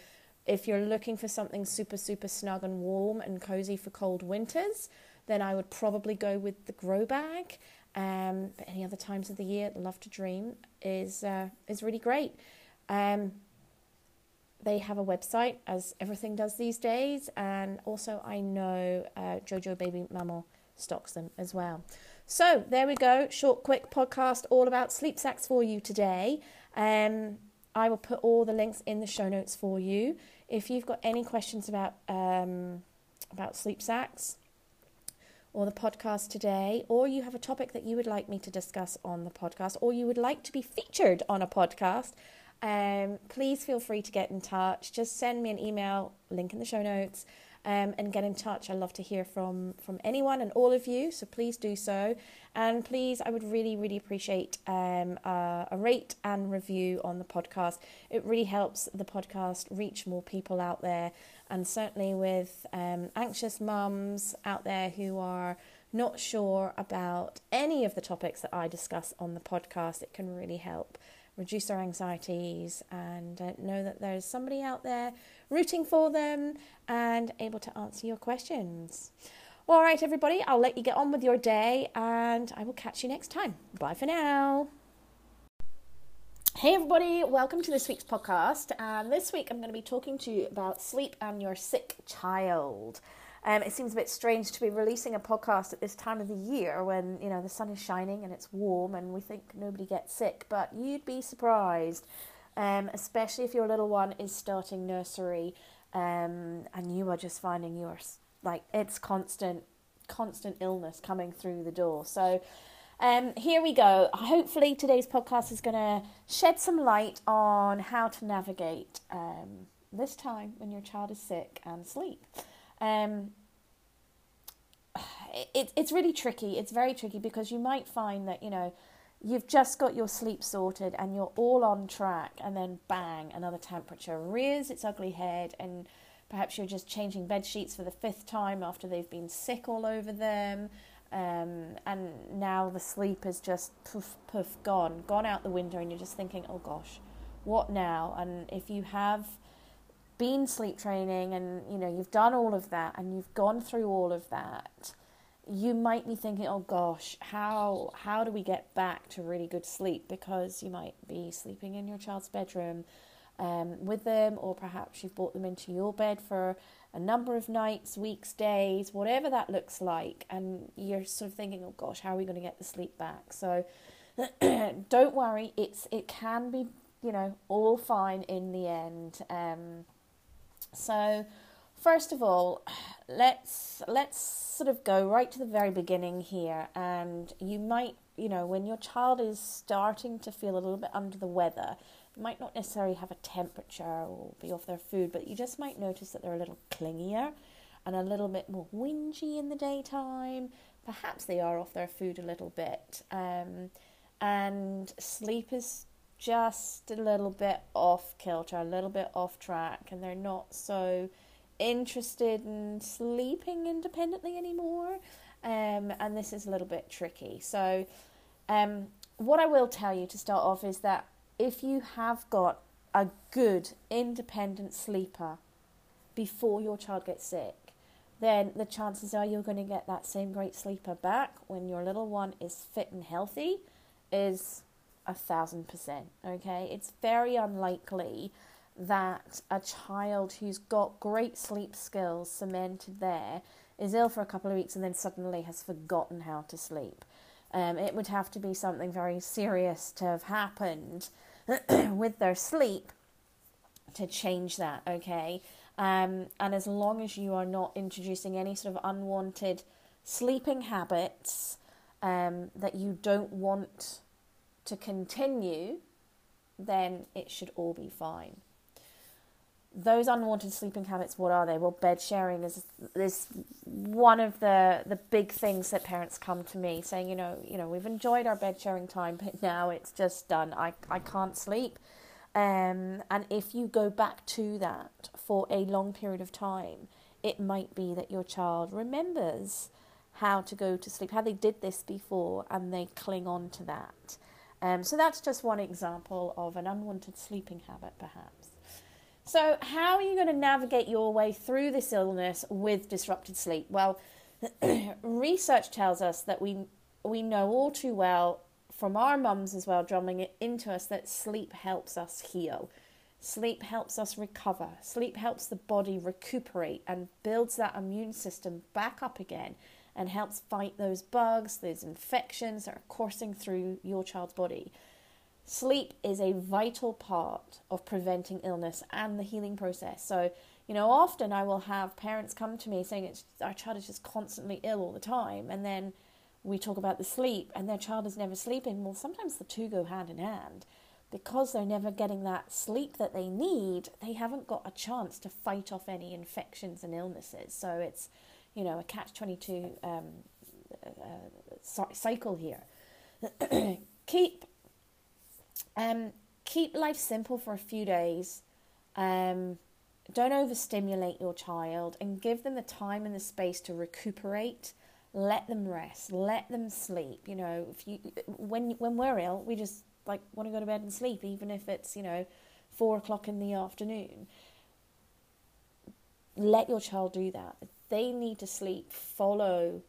if you're looking for something super, super snug and warm and cozy for cold winters, then I would probably go with the grow bag. Um, but any other times of the year, Love to Dream is uh, is really great. Um, they have a website, as everything does these days, and also I know uh, Jojo Baby Mammal stocks them as well. So there we go, short, quick podcast all about sleep sacks for you today. Um, I will put all the links in the show notes for you. If you've got any questions about um, about sleep sacks or the podcast today, or you have a topic that you would like me to discuss on the podcast, or you would like to be featured on a podcast, um, please feel free to get in touch. Just send me an email, link in the show notes um, and get in touch. I love to hear from from anyone and all of you, so please do so. And please, I would really, really appreciate um, a, rate and review on the podcast. It really helps the podcast reach more people out there, and certainly with um, anxious mums out there who are not sure about any of the topics that I discuss on the podcast, it can really help reduce their anxieties and uh, know that there's somebody out there rooting for them and able to answer your questions. All right, everybody, I'll let you get on with your day and I will catch you next time. Bye for now. Hey, everybody, welcome to this week's podcast. And this week I'm going to be talking to you about sleep and your sick child. Um, it seems a bit strange to be releasing a podcast at this time of the year when you know the sun is shining and it's warm and we think nobody gets sick, but you'd be surprised. um, especially if your little one is starting nursery um, and you are just finding yours like it's constant, constant illness coming through the door. So, um, here we go. Hopefully, today's podcast is going to shed some light on how to navigate um, this time when your child is sick and sleep. Um, it, it's really tricky. It's very tricky because you might find that, you know, you've just got your sleep sorted and you're all on track, and then bang, another temperature rears its ugly head, and perhaps you're just changing bed sheets for the fifth time after they've been sick all over them. Um, and now the sleep is just poof, poof, gone, gone out the window, and you're just thinking, oh gosh, what now? And if you have been sleep training and you know you've done all of that and you've gone through all of that, you might be thinking, oh gosh, how how do we get back to really good sleep? Because you might be sleeping in your child's bedroom um, with them, or perhaps you've brought them into your bed for a number of nights, weeks, days, whatever that looks like, and you're sort of thinking, oh gosh, how are we going to get the sleep back? So don't worry, it's it can be you know all fine in the end. Um, so first of all, let's let's sort of go right to the very beginning here, and you might, you know, when your child is starting to feel a little bit under the weather, might not necessarily have a temperature or be off their food, but you just might notice that they're a little clingier and a little bit more whingy in the daytime. Perhaps they are off their food a little bit, um, and sleep is just a little bit off kilter, a little bit off track, and they're not so interested in sleeping independently anymore. Um, and this is a little bit tricky. So, um, what I will tell you to start off is that if you have got a good independent sleeper before your child gets sick, then the chances are you're going to get that same great sleeper back when your little one is fit and healthy is a thousand percent. Okay, it's very unlikely that a child who's got great sleep skills cemented there is ill for a couple of weeks and then suddenly has forgotten how to sleep. Um, it would have to be something very serious to have happened with their sleep to change that, okay? Um, and as long as you are not introducing any sort of unwanted sleeping habits um, that you don't want to continue, then it should all be fine. Those unwanted sleeping habits, what are they? Well, bed sharing is is one of the the big things that parents come to me saying, you know, you know, we've enjoyed our bed sharing time, but now it's just done. I I can't sleep. Um, and if you go back to that for a long period of time, it might be that your child remembers how to go to sleep, how they did this before, and they cling on to that. Um, so that's just one example of an unwanted sleeping habit, perhaps. So, how are you going to navigate your way through this illness with disrupted sleep? Well, research tells us that we we know all too well from our mums as well, drumming it into us that sleep helps us heal. Sleep helps us recover. Sleep helps the body recuperate and builds that immune system back up again and helps fight those bugs, those infections that are coursing through your child's body. Sleep is a vital part of preventing illness and the healing process. So, you know, often I will have parents come to me saying it's our child is just constantly ill all the time, and then we talk about the sleep, and their child is never sleeping. Well, sometimes the two go hand in hand. Because they're never getting that sleep that they need, they haven't got a chance to fight off any infections and illnesses. So it's you know, a catch 22 um, uh, cycle here. keep um, keep life simple for a few days. Um, don't overstimulate your child and give them the time and the space to recuperate. Let them rest. Let them sleep. You know, if you when when we're ill, we just like want to go to bed and sleep, even if it's you know four o'clock in the afternoon. Let your child do that they need to sleep, follow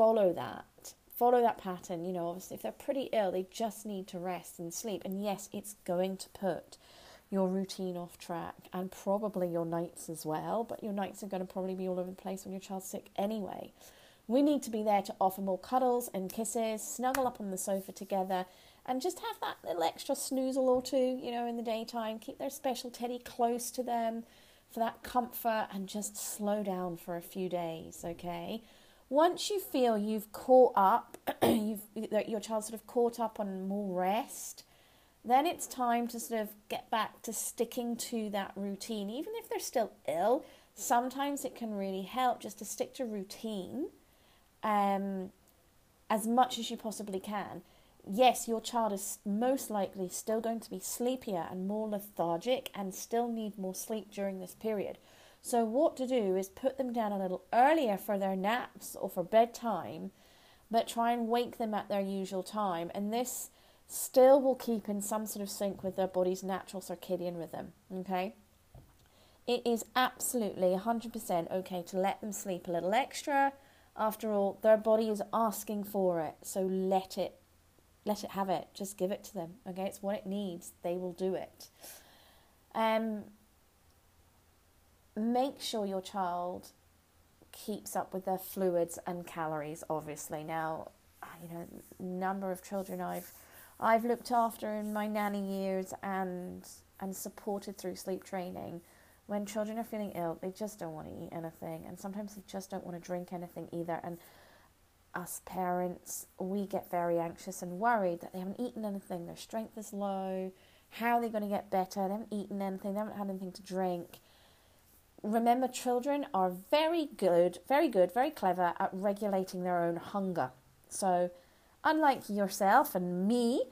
follow that. Follow that pattern, you know, obviously if they're pretty ill, they just need to rest and sleep. And yes, it's going to put your routine off track and probably your nights as well, but your nights are going to probably be all over the place when your child's sick anyway. We need to be there to offer more cuddles and kisses, snuggle up on the sofa together, and just have that little extra snoozle or two, you know, in the daytime. Keep their special teddy close to them for that comfort and just slow down for a few days, okay? Once you feel you've caught up, you've that your child sort of caught up on more rest, then it's time to sort of get back to sticking to that routine. Even if they're still ill, sometimes it can really help just to stick to routine um, as much as you possibly can. Yes, your child is most likely still going to be sleepier and more lethargic and still need more sleep during this period. So, what to do is put them down a little earlier for their naps or for bedtime, but try and wake them at their usual time. And this still will keep in some sort of sync with their body's natural circadian rhythm. Okay? It is absolutely 100% okay to let them sleep a little extra. After all, their body is asking for it, so let it let it have it. Just give it to them. Okay, it's what it needs. They will do it. Um, make sure your child keeps up with their fluids and calories. Obviously, now you know number of children I've I've looked after in my nanny years and and supported through sleep training. When children are feeling ill, they just don't want to eat anything, and sometimes they just don't want to drink anything either. And us parents, we get very anxious and worried that they haven't eaten anything, their strength is low, how are they going to get better? They haven't eaten anything, they haven't had anything to drink. Remember, children are very good, very good, very clever at regulating their own hunger. So, unlike yourself and me,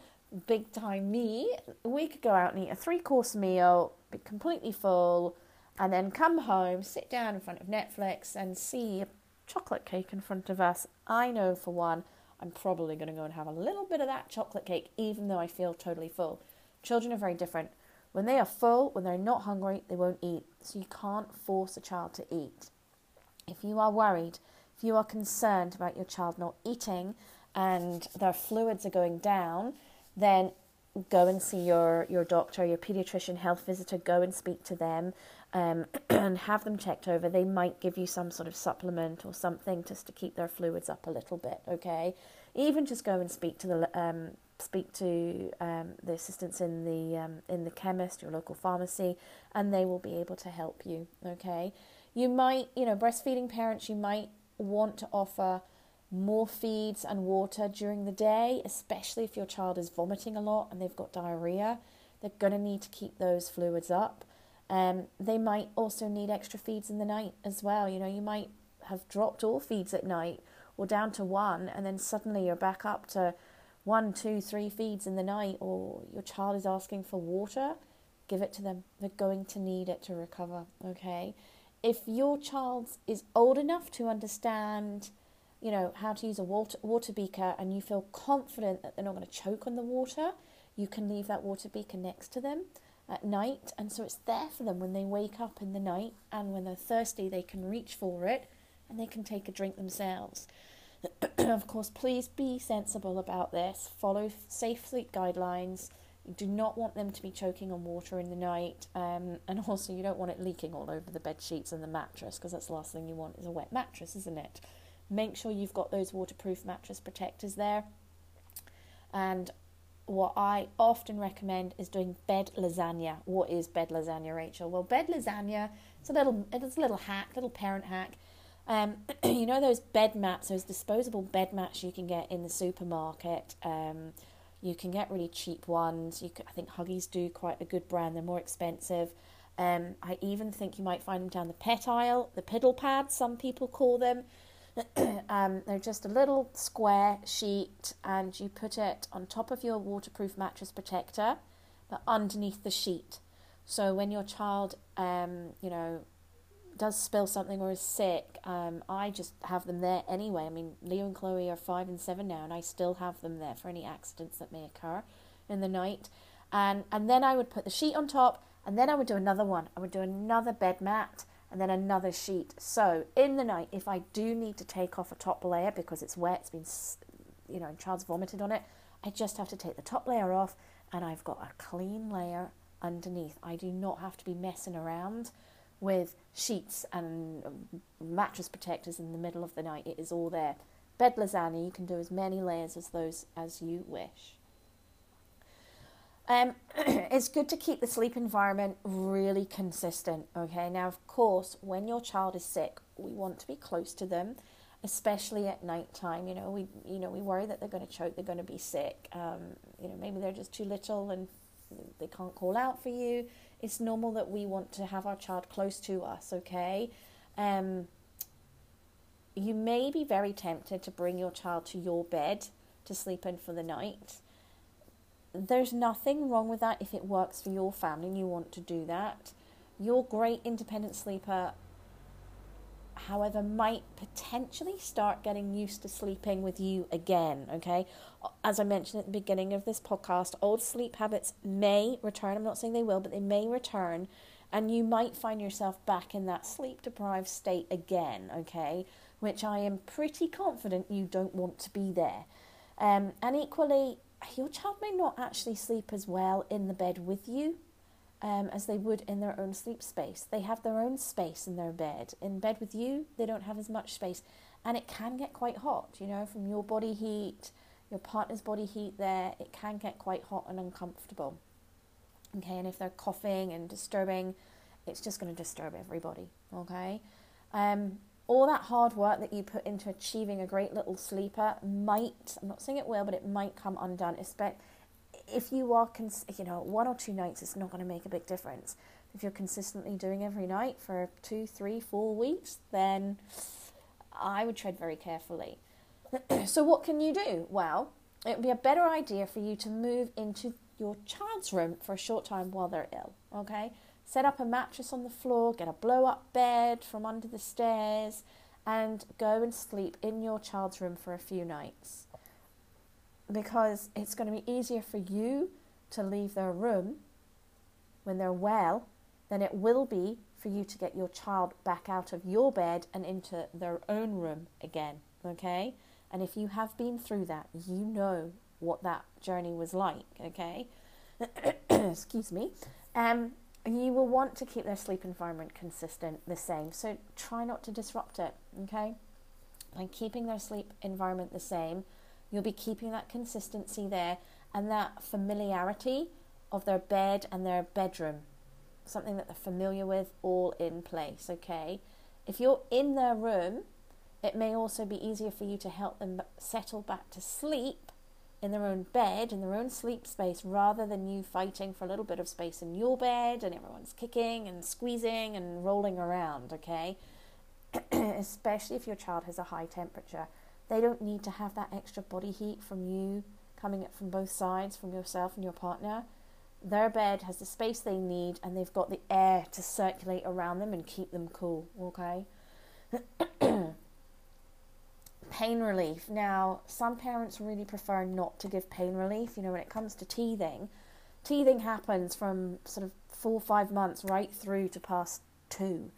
big time me, we could go out and eat a three course meal, be completely full, and then come home, sit down in front of Netflix, and see chocolate cake in front of us. I know for one, I'm probably going to go and have a little bit of that chocolate cake, even though I feel totally full. Children are very different. When they are full, when they're not hungry, they won't eat. So you can't force a child to eat. If you are worried, if you are concerned about your child not eating, and their fluids are going down, then go and see your, your doctor, your pediatrician, health visitor, go and speak to them um, and have them checked over. They might give you some sort of supplement or something just to keep their fluids up a little bit, okay? Even just go and speak to the um, speak to um, the assistants in the um, in the chemist, your local pharmacy, and they will be able to help you. Okay, you might, you know, breastfeeding parents, you might want to offer more feeds and water during the day, especially if your child is vomiting a lot and they've got diarrhea. They're going to need to keep those fluids up. Um, they might also need extra feeds in the night as well. You know, you might have dropped all feeds at night or down to one, and then suddenly you're back up to one, two, three feeds in the night, or your child is asking for water. Give it to them. They're going to need it to recover, okay? If your child is old enough to understand you know, how to use a water, water beaker and you feel confident that they're not going to choke on the water, you can leave that water beaker next to them at night. And so it's there for them when they wake up in the night and when they're thirsty, they can reach for it and they can take a drink themselves. of course, please be sensible about this. Follow safe sleep guidelines. You do not want them to be choking on water in the night, um, and also you don't want it leaking all over the bed sheets and the mattress because that's the last thing you want is a wet mattress, isn't it? Make sure you've got those waterproof mattress protectors there. And what I often recommend is doing bed lasagna. What is bed lasagna, Rachael? Well, bed lasagna it's a little it's a little hack, little parent hack. Um, you know those bed mats, those disposable bed mats you can get in the supermarket. Um, you can get really cheap ones. Can, I think Huggies do quite a good brand. They're more expensive. Um, I even think you might find them down the pet aisle. The piddle pads, some people call them. um, they're just a little square sheet, and you put it on top of your waterproof mattress protector, but underneath the sheet. So when your child, um, you know, does spill something or is sick, um, I just have them there anyway. I mean, Leo and Chloe are five and seven now, and I still have them there for any accidents that may occur in the night. And and then I would put the sheet on top, and then I would do another one. I would do another bed mat, and then another sheet. So in the night, if I do need to take off a top layer because it's wet, it's been, you know, child's vomited on it, I just have to take the top layer off and I've got a clean layer underneath. I do not have to be messing around with sheets and um, mattress protectors in the middle of the night. It is all there. Bed lasagna, you can do as many layers as those as you wish. Um, it's good to keep the sleep environment really consistent. Okay, now of course, when your child is sick, we want to be close to them, especially at night time. You know, we you know we worry that they're going to choke, they're going to be sick. Um, you know, maybe they're just too little and they can't call out for you. It's normal that we want to have our child close to us. Okay, um, you may be very tempted to bring your child to your bed to sleep in for the night there's nothing wrong with that if it works for your family and you want to do that. Your great independent sleeper, however, might potentially start getting used to sleeping with you again. Okay, as I mentioned at the beginning of this podcast, old sleep habits may return. I'm not saying they will, but they may return, and you might find yourself back in that sleep deprived state again. Okay, which I am pretty confident you don't want to be there. Um, and equally, your child may not actually sleep as well in the bed with you um, as they would in their own sleep space. They have their own space in their bed. In bed with you, they don't have as much space. And it can get quite hot, you know, from your body heat, your partner's body heat there, it can get quite hot and uncomfortable. Okay, and if they're coughing and disturbing, it's just going to disturb everybody. Okay, um, all that hard work that you put into achieving a great little sleeper might, I'm not saying it will, but it might come undone. If you are, cons- you know, one or two nights, it's not going to make a big difference. If you're consistently doing every night for two, three, four weeks, then I would tread very carefully. so, what can you do? Well, it would be a better idea for you to move into your child's room for a short time while they're ill, okay? Set up a mattress on the floor, get a blow up bed from under the stairs, and go and sleep in your child's room for a few nights. Because it's going to be easier for you to leave their room when they're well than it will be for you to get your child back out of your bed and into their own room again. Okay? And if you have been through that, you know what that journey was like. Okay? Excuse me. Um, you will want to keep their sleep environment consistent, the same. So try not to disrupt it, okay? By keeping their sleep environment the same, you'll be keeping that consistency there and that familiarity of their bed and their bedroom, something that they're familiar with, all in place, okay? If you're in their room, it may also be easier for you to help them settle back to sleep in their own bed, in their own sleep space, rather than you fighting for a little bit of space in your bed and everyone's kicking and squeezing and rolling around, okay? Especially if your child has a high temperature. They don't need to have that extra body heat from you coming up from both sides, from yourself and your partner. Their bed has the space they need and they've got the air to circulate around them and keep them cool, okay? pain relief. Now, some parents really prefer not to give pain relief. You know, when it comes to teething, teething happens from sort of four five months right through to past two.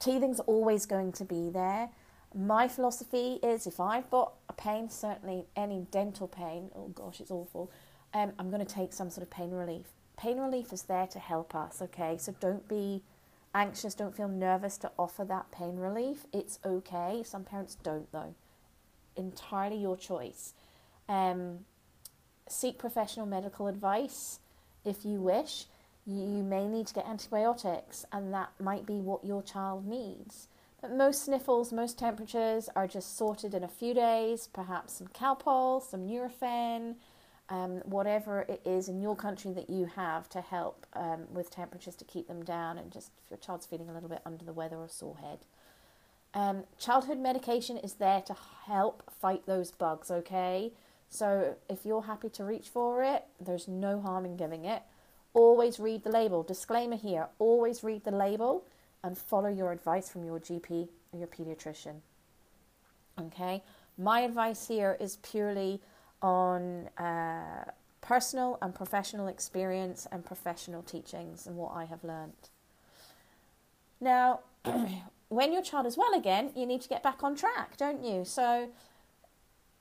Teething's always going to be there. My philosophy is if I've got a pain, certainly any dental pain, oh gosh, it's awful, um, I'm going to take some sort of pain relief. Pain relief is there to help us, okay? So don't be anxious, don't feel nervous to offer that pain relief. It's okay. Some parents don't, though entirely your choice. Um, seek professional medical advice if you wish. You may need to get antibiotics, and that might be what your child needs. But most sniffles, most temperatures are just sorted in a few days, perhaps some Calpol, some Nurofen, um, whatever it is in your country that you have to help um, with temperatures to keep them down, and just if your child's feeling a little bit under the weather or sore head. Um, childhood medication is there to help fight those bugs, okay? So if you're happy to reach for it, there's no harm in giving it. Always read the label. Disclaimer here always read the label and follow your advice from your GP or your pediatrician. Okay? My advice here is purely on uh, personal and professional experience and professional teachings and what I have learned. Now, when your child is well again, you need to get back on track, don't you? So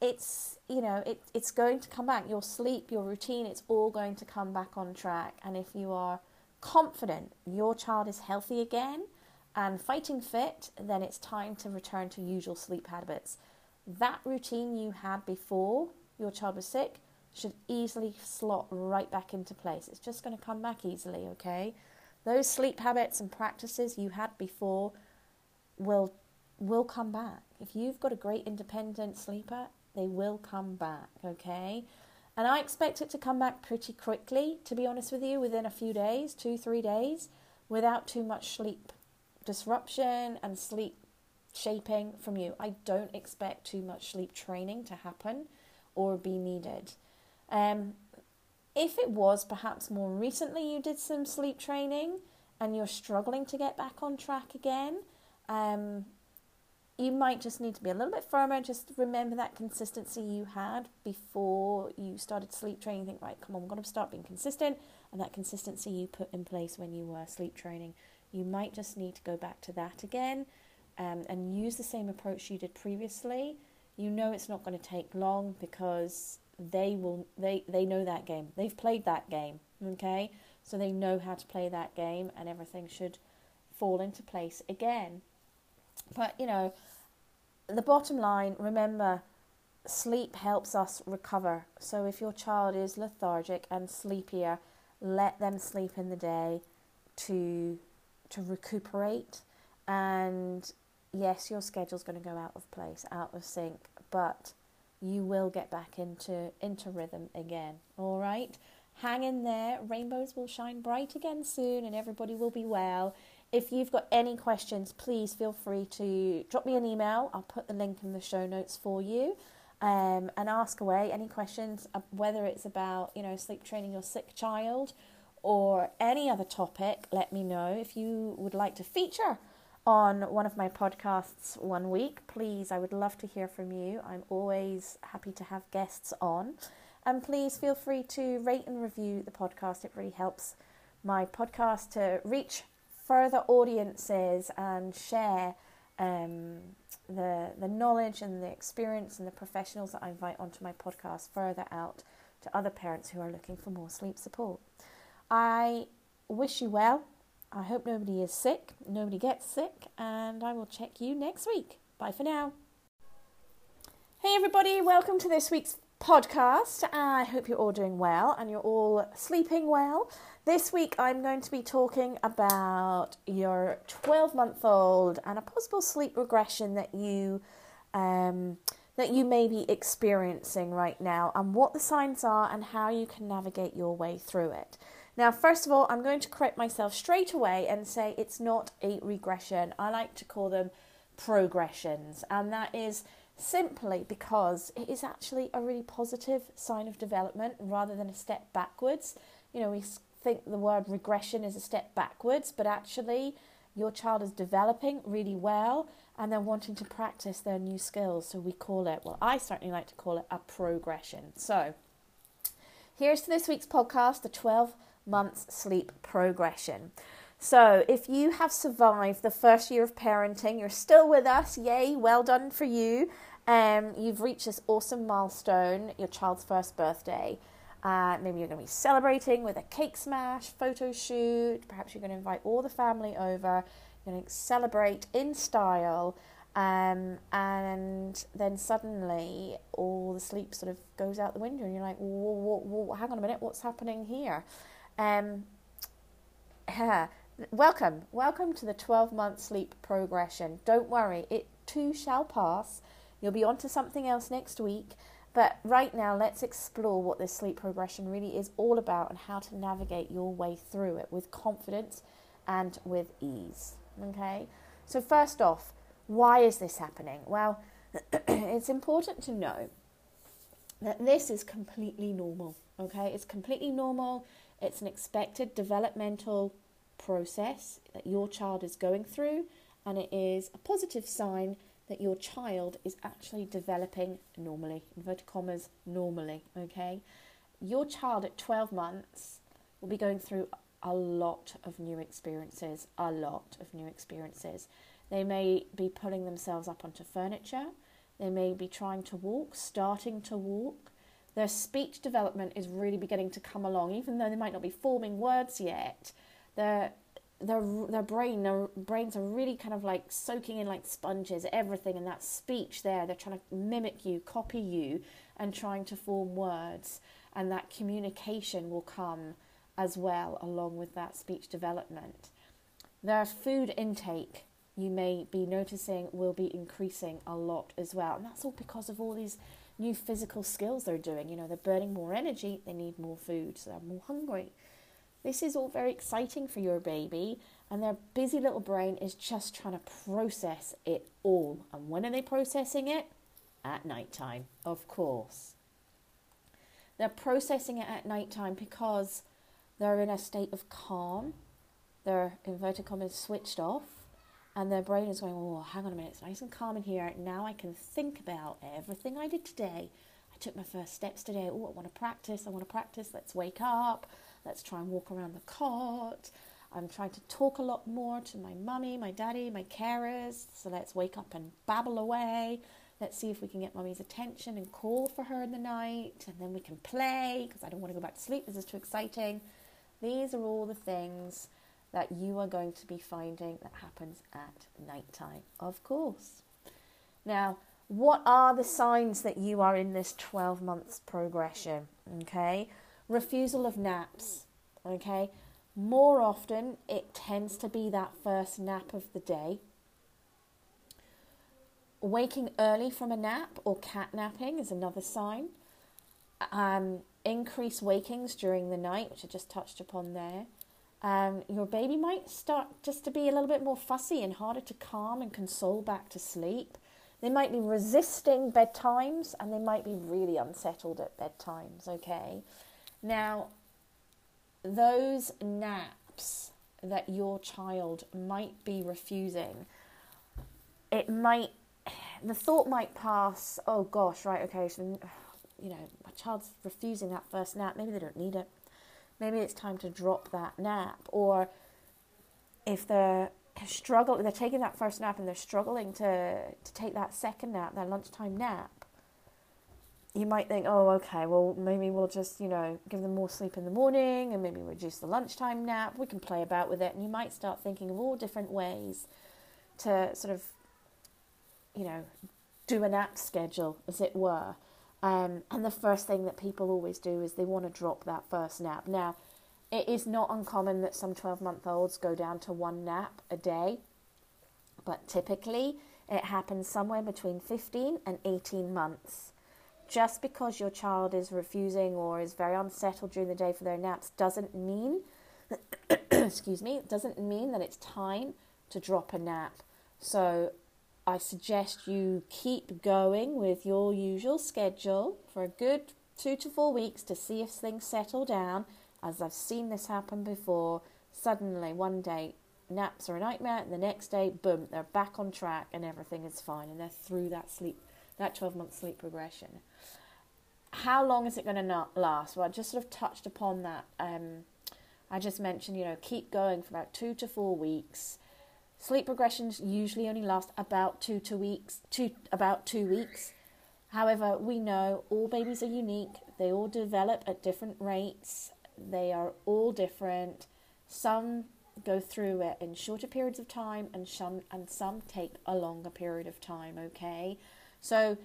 it's you know it, it's going to come back. Your sleep, your routine, it's all going to come back on track. And if you are confident your child is healthy again and fighting fit, then it's time to return to usual sleep habits. That routine you had before your child was sick should easily slot right back into place. It's just going to come back easily, okay? Those sleep habits and practices you had before will will come back. If you've got a great independent sleeper, they will come back, okay? And I expect it to come back pretty quickly, to be honest with you, within a few days, two, three days, without too much sleep disruption and sleep shaping from you. I don't expect too much sleep training to happen or be needed. Um, if it was perhaps more recently you did some sleep training and you're struggling to get back on track again, um, you might just need to be a little bit firmer. Just remember that consistency you had before you started sleep training. Think, right, come on, I'm going to start being consistent. And that consistency you put in place when you were sleep training, you might just need to go back to that again um, and use the same approach you did previously. You know it's not going to take long because they will they they know that game. They've played that game, okay? So they know how to play that game and everything should fall into place again. But, you know, the bottom line, remember sleep helps us recover. So if your child is lethargic and sleepier, let them sleep in the day to to recuperate and yes, your schedule's going to go out of place, out of sync, but you will get back into into rhythm again. All right? Hang in there. Rainbows will shine bright again soon and everybody will be well. If you've got any questions, please feel free to drop me an email. I'll put the link in the show notes for you. Um, and ask away any questions, uh, whether it's about you know sleep training your sick child or any other topic. Let me know if you would like to feature on one of my podcasts one week. Please, I would love to hear from you. I'm always happy to have guests on. And please feel free to rate and review the podcast. It really helps my podcast to reach further audiences and share um, the the knowledge and the experience and the professionals that I invite onto my podcast further out to other parents who are looking for more sleep support. I wish you well I hope nobody is sick, nobody gets sick, and I will check you next week. Bye for now. Hey, everybody, welcome to this week's podcast. I hope you're all doing well and you're all sleeping well. This week, I'm going to be talking about your 12 month old and a possible sleep regression that you. Um, that you may be experiencing right now, and what the signs are, and how you can navigate your way through it. Now, first of all, I'm going to correct myself straight away and say it's not a regression. I like to call them progressions, and that is simply because it is actually a really positive sign of development rather than a step backwards. You know, we think the word regression is a step backwards, but actually, your child is developing really well and they're wanting to practice their new skills. So we call it, well, I certainly like to call it a progression. So here's to this week's podcast, the 12 months sleep progression. So, if you have survived the first year of parenting, you're still with us, yay, well done for you. Um, you've reached this awesome milestone, your child's first birthday. Uh, maybe you're going to be celebrating with a cake smash, photo shoot. Perhaps you're going to invite all the family over. You're going to celebrate in style. Um, and then suddenly all the sleep sort of goes out the window, and you're like, whoa, whoa, whoa, hang on a minute, what's happening here? Um, welcome, welcome to the 12 month sleep progression. Don't worry, it too shall pass. You'll be on to something else next week. But right now, let's explore what this sleep progression really is all about and how to navigate your way through it with confidence and with ease. Okay? So, first off, why is this happening? Well, it's important to know that this is completely normal. Okay? It's completely normal. It's an expected developmental process that your child is going through, and it is a positive sign that your child is actually developing normally, inverted commas, normally, okay? Your child at 12 months will be going through a lot of new experiences, a lot of new experiences. They may be pulling themselves up onto furniture, they may be trying to walk, starting to walk, their speech development is really beginning to come along, even though they might not be forming words yet. Their their their brain their brains are really kind of like soaking in like sponges everything and that speech there they're trying to mimic you copy you and trying to form words and that communication will come as well along with that speech development. Their food intake, you may be noticing, will be increasing a lot as well. And that's all because of all these new physical skills they're doing. You know, they're burning more energy, they need more food, so they're more hungry. This is all very exciting for your baby, and their busy little brain is just trying to process it all. And when are they processing it? At night time, of course. They're processing it at night time because they're in a state of calm. Their inverted commas switched off, and their brain is going, Oh, hang on a minute, it's nice and calm in here. Now I can think about everything I did today. I took my first steps today. Oh, I want to practice. I want to practice. Let's wake up. Let's try and walk around the cot. I'm trying to talk a lot more to my mummy, my daddy, my carers. So let's wake up and babble away. Let's see if we can get mummy's attention and call for her in the night. And then we can play because I don't want to go back to sleep. This is too exciting. These are all the things that you are going to be finding that happens at night time, of course. Now, what are the signs that you are in this 12 months progression? Okay, refusal of naps. Okay, more often it tends to be that first nap of the day. Waking early from a nap or cat napping is another sign. Um, increased wakings during the night, which I just touched upon there. Um, your baby might start just to be a little bit more fussy and harder to calm and console back to sleep. They might be resisting bedtimes and they might be really unsettled at bedtimes, okay? Now, those naps that your child might be refusing, it might, the thought might pass, oh gosh, right, okay, so you know, my child's refusing that first nap, maybe they don't need it. Maybe it's time to drop that nap. Or if they're struggling, they're taking that first nap and they're struggling to, to take that second nap, that lunchtime nap, you might think, oh, okay, well, maybe we'll just, you know, give them more sleep in the morning and maybe reduce the lunchtime nap. We can play about with it. And you might start thinking of all different ways to sort of, you know, do a nap schedule, as it were. Um, and the first thing that people always do is they want to drop that first nap. Now, it is not uncommon that some 12 month olds go down to one nap a day, but typically it happens somewhere between 15 and 18 months. Just because your child is refusing or is very unsettled during the day for their naps doesn't mean, excuse me, doesn't mean that it's time to drop a nap. So I suggest you keep going with your usual schedule for a good two to four weeks to see if things settle down. As I've seen this happen before, suddenly one day naps are a nightmare, and the next day, boom, they're back on track and everything is fine, and they're through that sleep, that 12 month sleep progression. How long is it going to last? Well, I just sort of touched upon that. Um, I just mentioned, you know, keep going for about two to four weeks Sleep progressions usually only last about two to weeks, two about two weeks. However, we know all babies are unique. They all develop at different rates. They are all different. Some go through it in shorter periods of time, and some and some take a longer period of time. Okay, so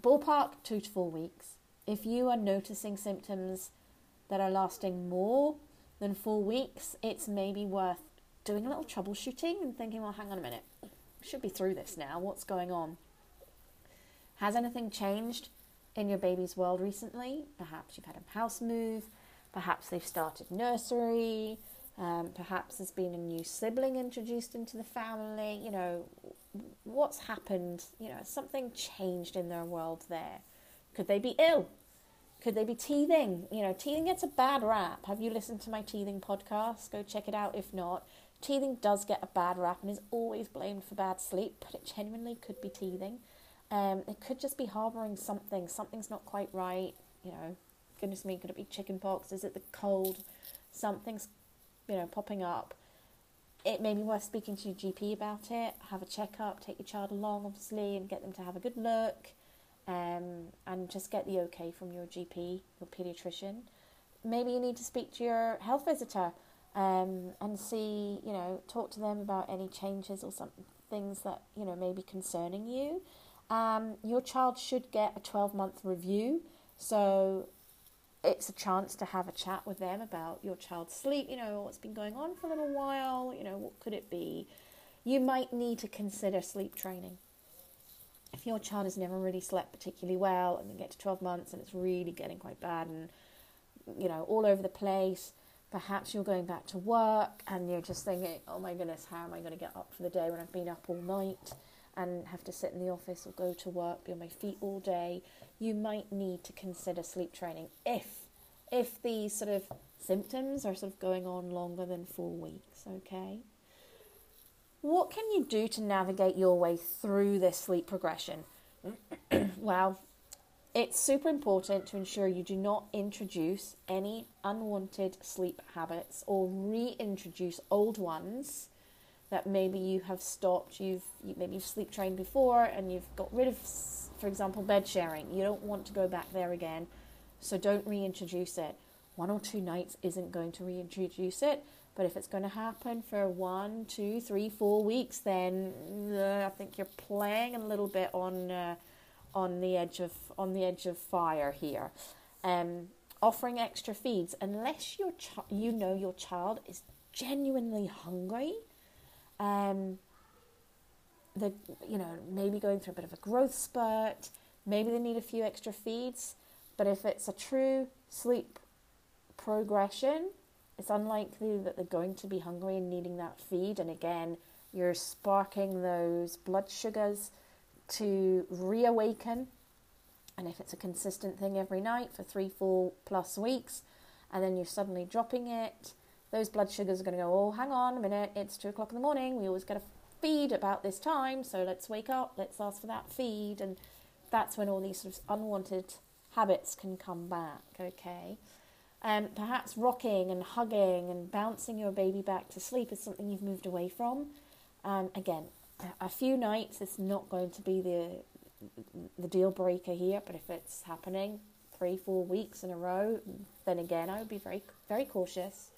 ballpark two to four weeks. If you are noticing symptoms that are lasting more than four weeks, it's maybe worth doing a little troubleshooting and thinking, well, hang on a minute, should be through this now. What's going on? Has anything changed in your baby's world recently? Perhaps you've had a house move, perhaps they've started nursery, um, perhaps there's been a new sibling introduced into the family. You know, what's happened? You know, something changed in their world there. Could they be ill? Could they be teething? You know, teething gets a bad rap. Have you listened to my teething podcast? Go check it out if not. Teething does get a bad rap and is always blamed for bad sleep, but it genuinely could be teething. Um, it could just be harboring something. Something's not quite right. You know, goodness me, could it be chicken pox? Is it the cold? Something's, you know, popping up. It may be worth speaking to your GP about it. Have a checkup. Take your child along, obviously, and get them to have a good look. Um, and just get the okay from your GP, your pediatrician. Maybe you need to speak to your health visitor um, and see, you know, talk to them about any changes or some things that, you know, may be concerning you. Um, your child should get a 12 month review. So it's a chance to have a chat with them about your child's sleep. You know, what's been going on for a little while. You know, what could it be? You might need to consider sleep training. If your child has never really slept particularly well and they get to 12 months and it's really getting quite bad and, you know, all over the place, perhaps you're going back to work and you're just thinking, oh my goodness, how am I going to get up for the day when I've been up all night and have to sit in the office or go to work, be on my feet all day? You might need to consider sleep training if if these sort of symptoms are sort of going on longer than four weeks, okay? What can you do to navigate your way through this sleep progression? well, it's super important to ensure you do not introduce any unwanted sleep habits or reintroduce old ones that maybe you have stopped. You've you, maybe you've sleep trained before and you've got rid of, for example, bed sharing. You don't want to go back there again so don't reintroduce it. One or two nights isn't going to reintroduce it, but if it's going to happen for one, two, three, four weeks, then uh, I think you're playing a little bit on uh, on the edge of on the edge of fire here. Um, offering extra feeds unless your ch- you know your child is genuinely hungry. Um, the you know maybe going through a bit of a growth spurt. Maybe they need a few extra feeds but if it's a true sleep progression, it's unlikely that they're going to be hungry and needing that feed. And again, you're sparking those blood sugars to reawaken. And if it's a consistent thing every night for three, four plus weeks, and then you're suddenly dropping it, those blood sugars are going to go, oh, hang on a minute, it's two o'clock in the morning. We always get a feed about this time, so let's wake up, let's ask for that feed. And that's when all these sort of unwanted habits can come back, okay? Um, perhaps rocking and hugging and bouncing your baby back to sleep is something you've moved away from. Um, again, a few nights is not going to be the the deal breaker here, but if it's happening three, four weeks in a row, then again, I would be very, very cautious.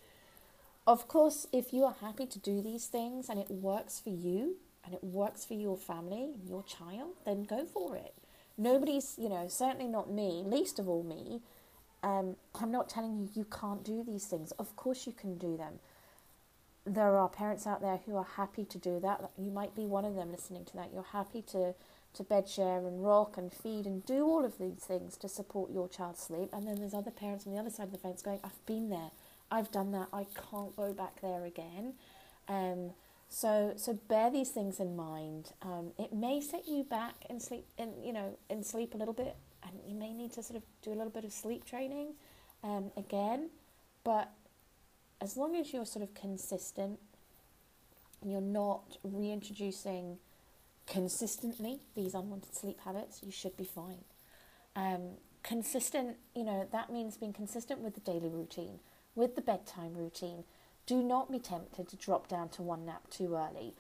Of course, if you are happy to do these things and it works for you and it works for your family, your child, then go for it nobody's, you know, certainly not me, least of all me. Um, I'm not telling you you can't do these things. Of course, you can do them. There are parents out there who are happy to do that. You might be one of them listening to that. You're happy to, to bed share and rock and feed and do all of these things to support your child's sleep. And then there's other parents on the other side of the fence going, I've been there, I've done that, I can't go back there again. Um, so, so bear these things in mind. Um, it may set you back in sleep, in you know, in sleep a little bit, and you may need to sort of do a little bit of sleep training, um, again. But as long as you're sort of consistent, and you're not reintroducing consistently these unwanted sleep habits, you should be fine. Um, consistent, you know, that means being consistent with the daily routine, with the bedtime routine do not be tempted to drop down to one nap too early.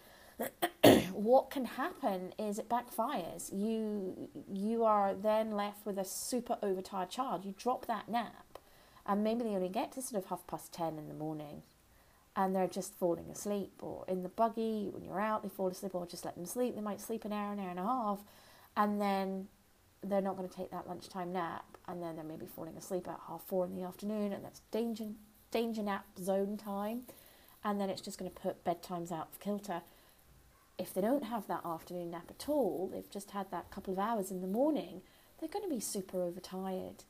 what can happen is it backfires. You you are then left with a super overtired child. You drop that nap, and maybe they only get to sort of half past ten in the morning, and they're just falling asleep, or in the buggy when you're out they fall asleep, or just let them sleep. They might sleep an hour, an hour and a half, and then they're not going to take that lunchtime nap, and then they're maybe falling asleep at half four in the afternoon, and that's danger danger nap zone time, and then it's just going to put bedtimes out of kilter. If they don't have that afternoon nap at all, they've just had that couple of hours in the morning, they're going to be super overtired.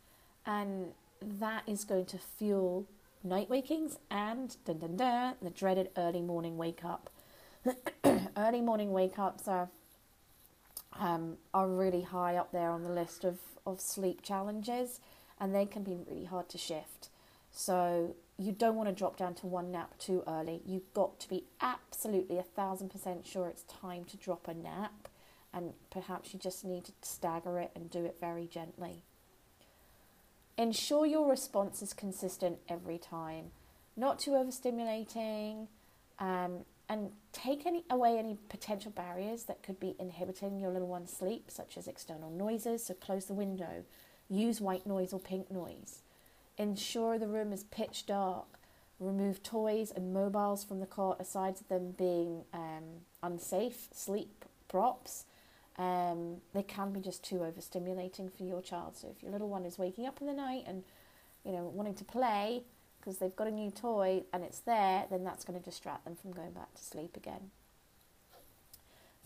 And that is going to fuel night wakings and dun, dun, dun, the dreaded early morning wake up. early morning wake ups are um, are really high up there on the list of, of sleep challenges and they can be really hard to shift. So you don't want to drop down to one nap too early. You've got to be absolutely a thousand percent sure it's time to drop a nap, and perhaps you just need to stagger it and do it very gently. Ensure your response is consistent every time, not too overstimulating, um, and take any, away any potential barriers that could be inhibiting your little one's sleep, such as external noises. So close the window, use white noise or pink noise Ensure the room is pitch dark. Remove toys and mobiles from the cot, aside from them being um, unsafe sleep props. Um, they can be just too overstimulating for your child. So if your little one is waking up in the night and you know, wanting to play because they've got a new toy and it's there, then that's going to distract them from going back to sleep again.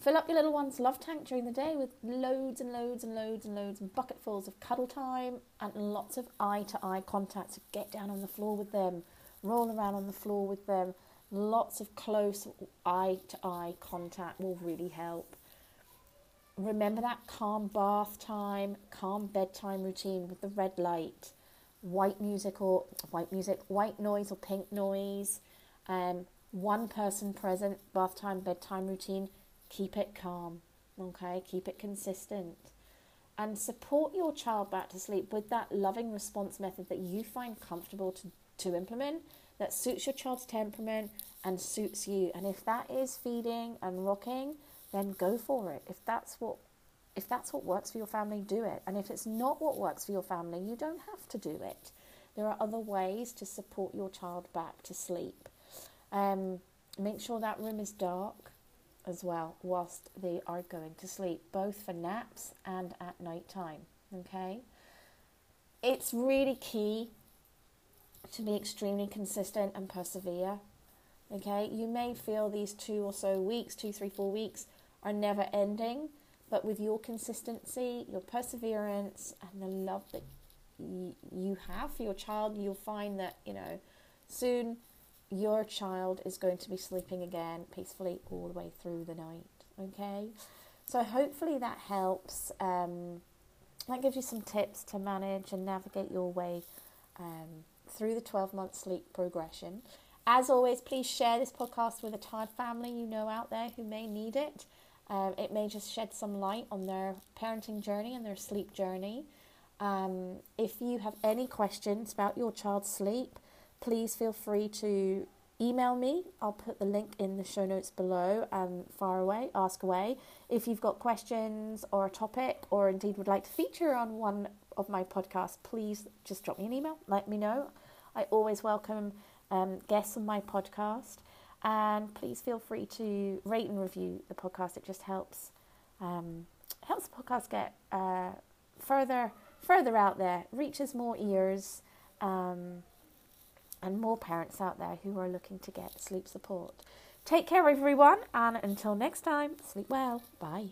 Fill up your little one's love tank during the day with loads and loads and loads and loads and bucketfuls of cuddle time and lots of eye to eye contact. So get down on the floor with them, roll around on the floor with them. Lots of close eye to eye contact will really help. Remember that calm bath time, calm bedtime routine with the red light, white music or white music, white noise or pink noise, um, one person present, bath time, bedtime routine Keep it calm, okay? Keep it consistent. And support your child back to sleep with that loving response method that you find comfortable to, to implement, that suits your child's temperament and suits you. And if that is feeding and rocking, then go for it. If that's what if that's what works for your family, do it. And if it's not what works for your family, you don't have to do it. There are other ways to support your child back to sleep. Um, make sure that room is dark as well whilst they are going to sleep, both for naps and at night time. Okay? It's really key to be extremely consistent and persevere. Okay? You may feel these two or so weeks, two, three, four weeks, are never ending, but with your consistency, your perseverance, and the love that you have for your child, you'll find that, you know, soon your child is going to be sleeping again peacefully all the way through the night. Okay, so hopefully that helps. Um, that gives you some tips to manage and navigate your way um, through the 12 month sleep progression. As always, please share this podcast with a tired family you know out there who may need it. Um, it may just shed some light on their parenting journey and their sleep journey. Um, if you have any questions about your child's sleep, please feel free to email me. I'll put the link in the show notes below and far away, ask away. If you've got questions or a topic, or indeed would like to feature on one of my podcasts, please just drop me an email, let me know. I always welcome um, guests on my podcast. And please feel free to rate and review the podcast. It just helps um, helps the podcast get uh, further further out there, reaches more ears. Um, and more parents out there who are looking to get sleep support. Take care, everyone, and until next time, sleep well. Bye.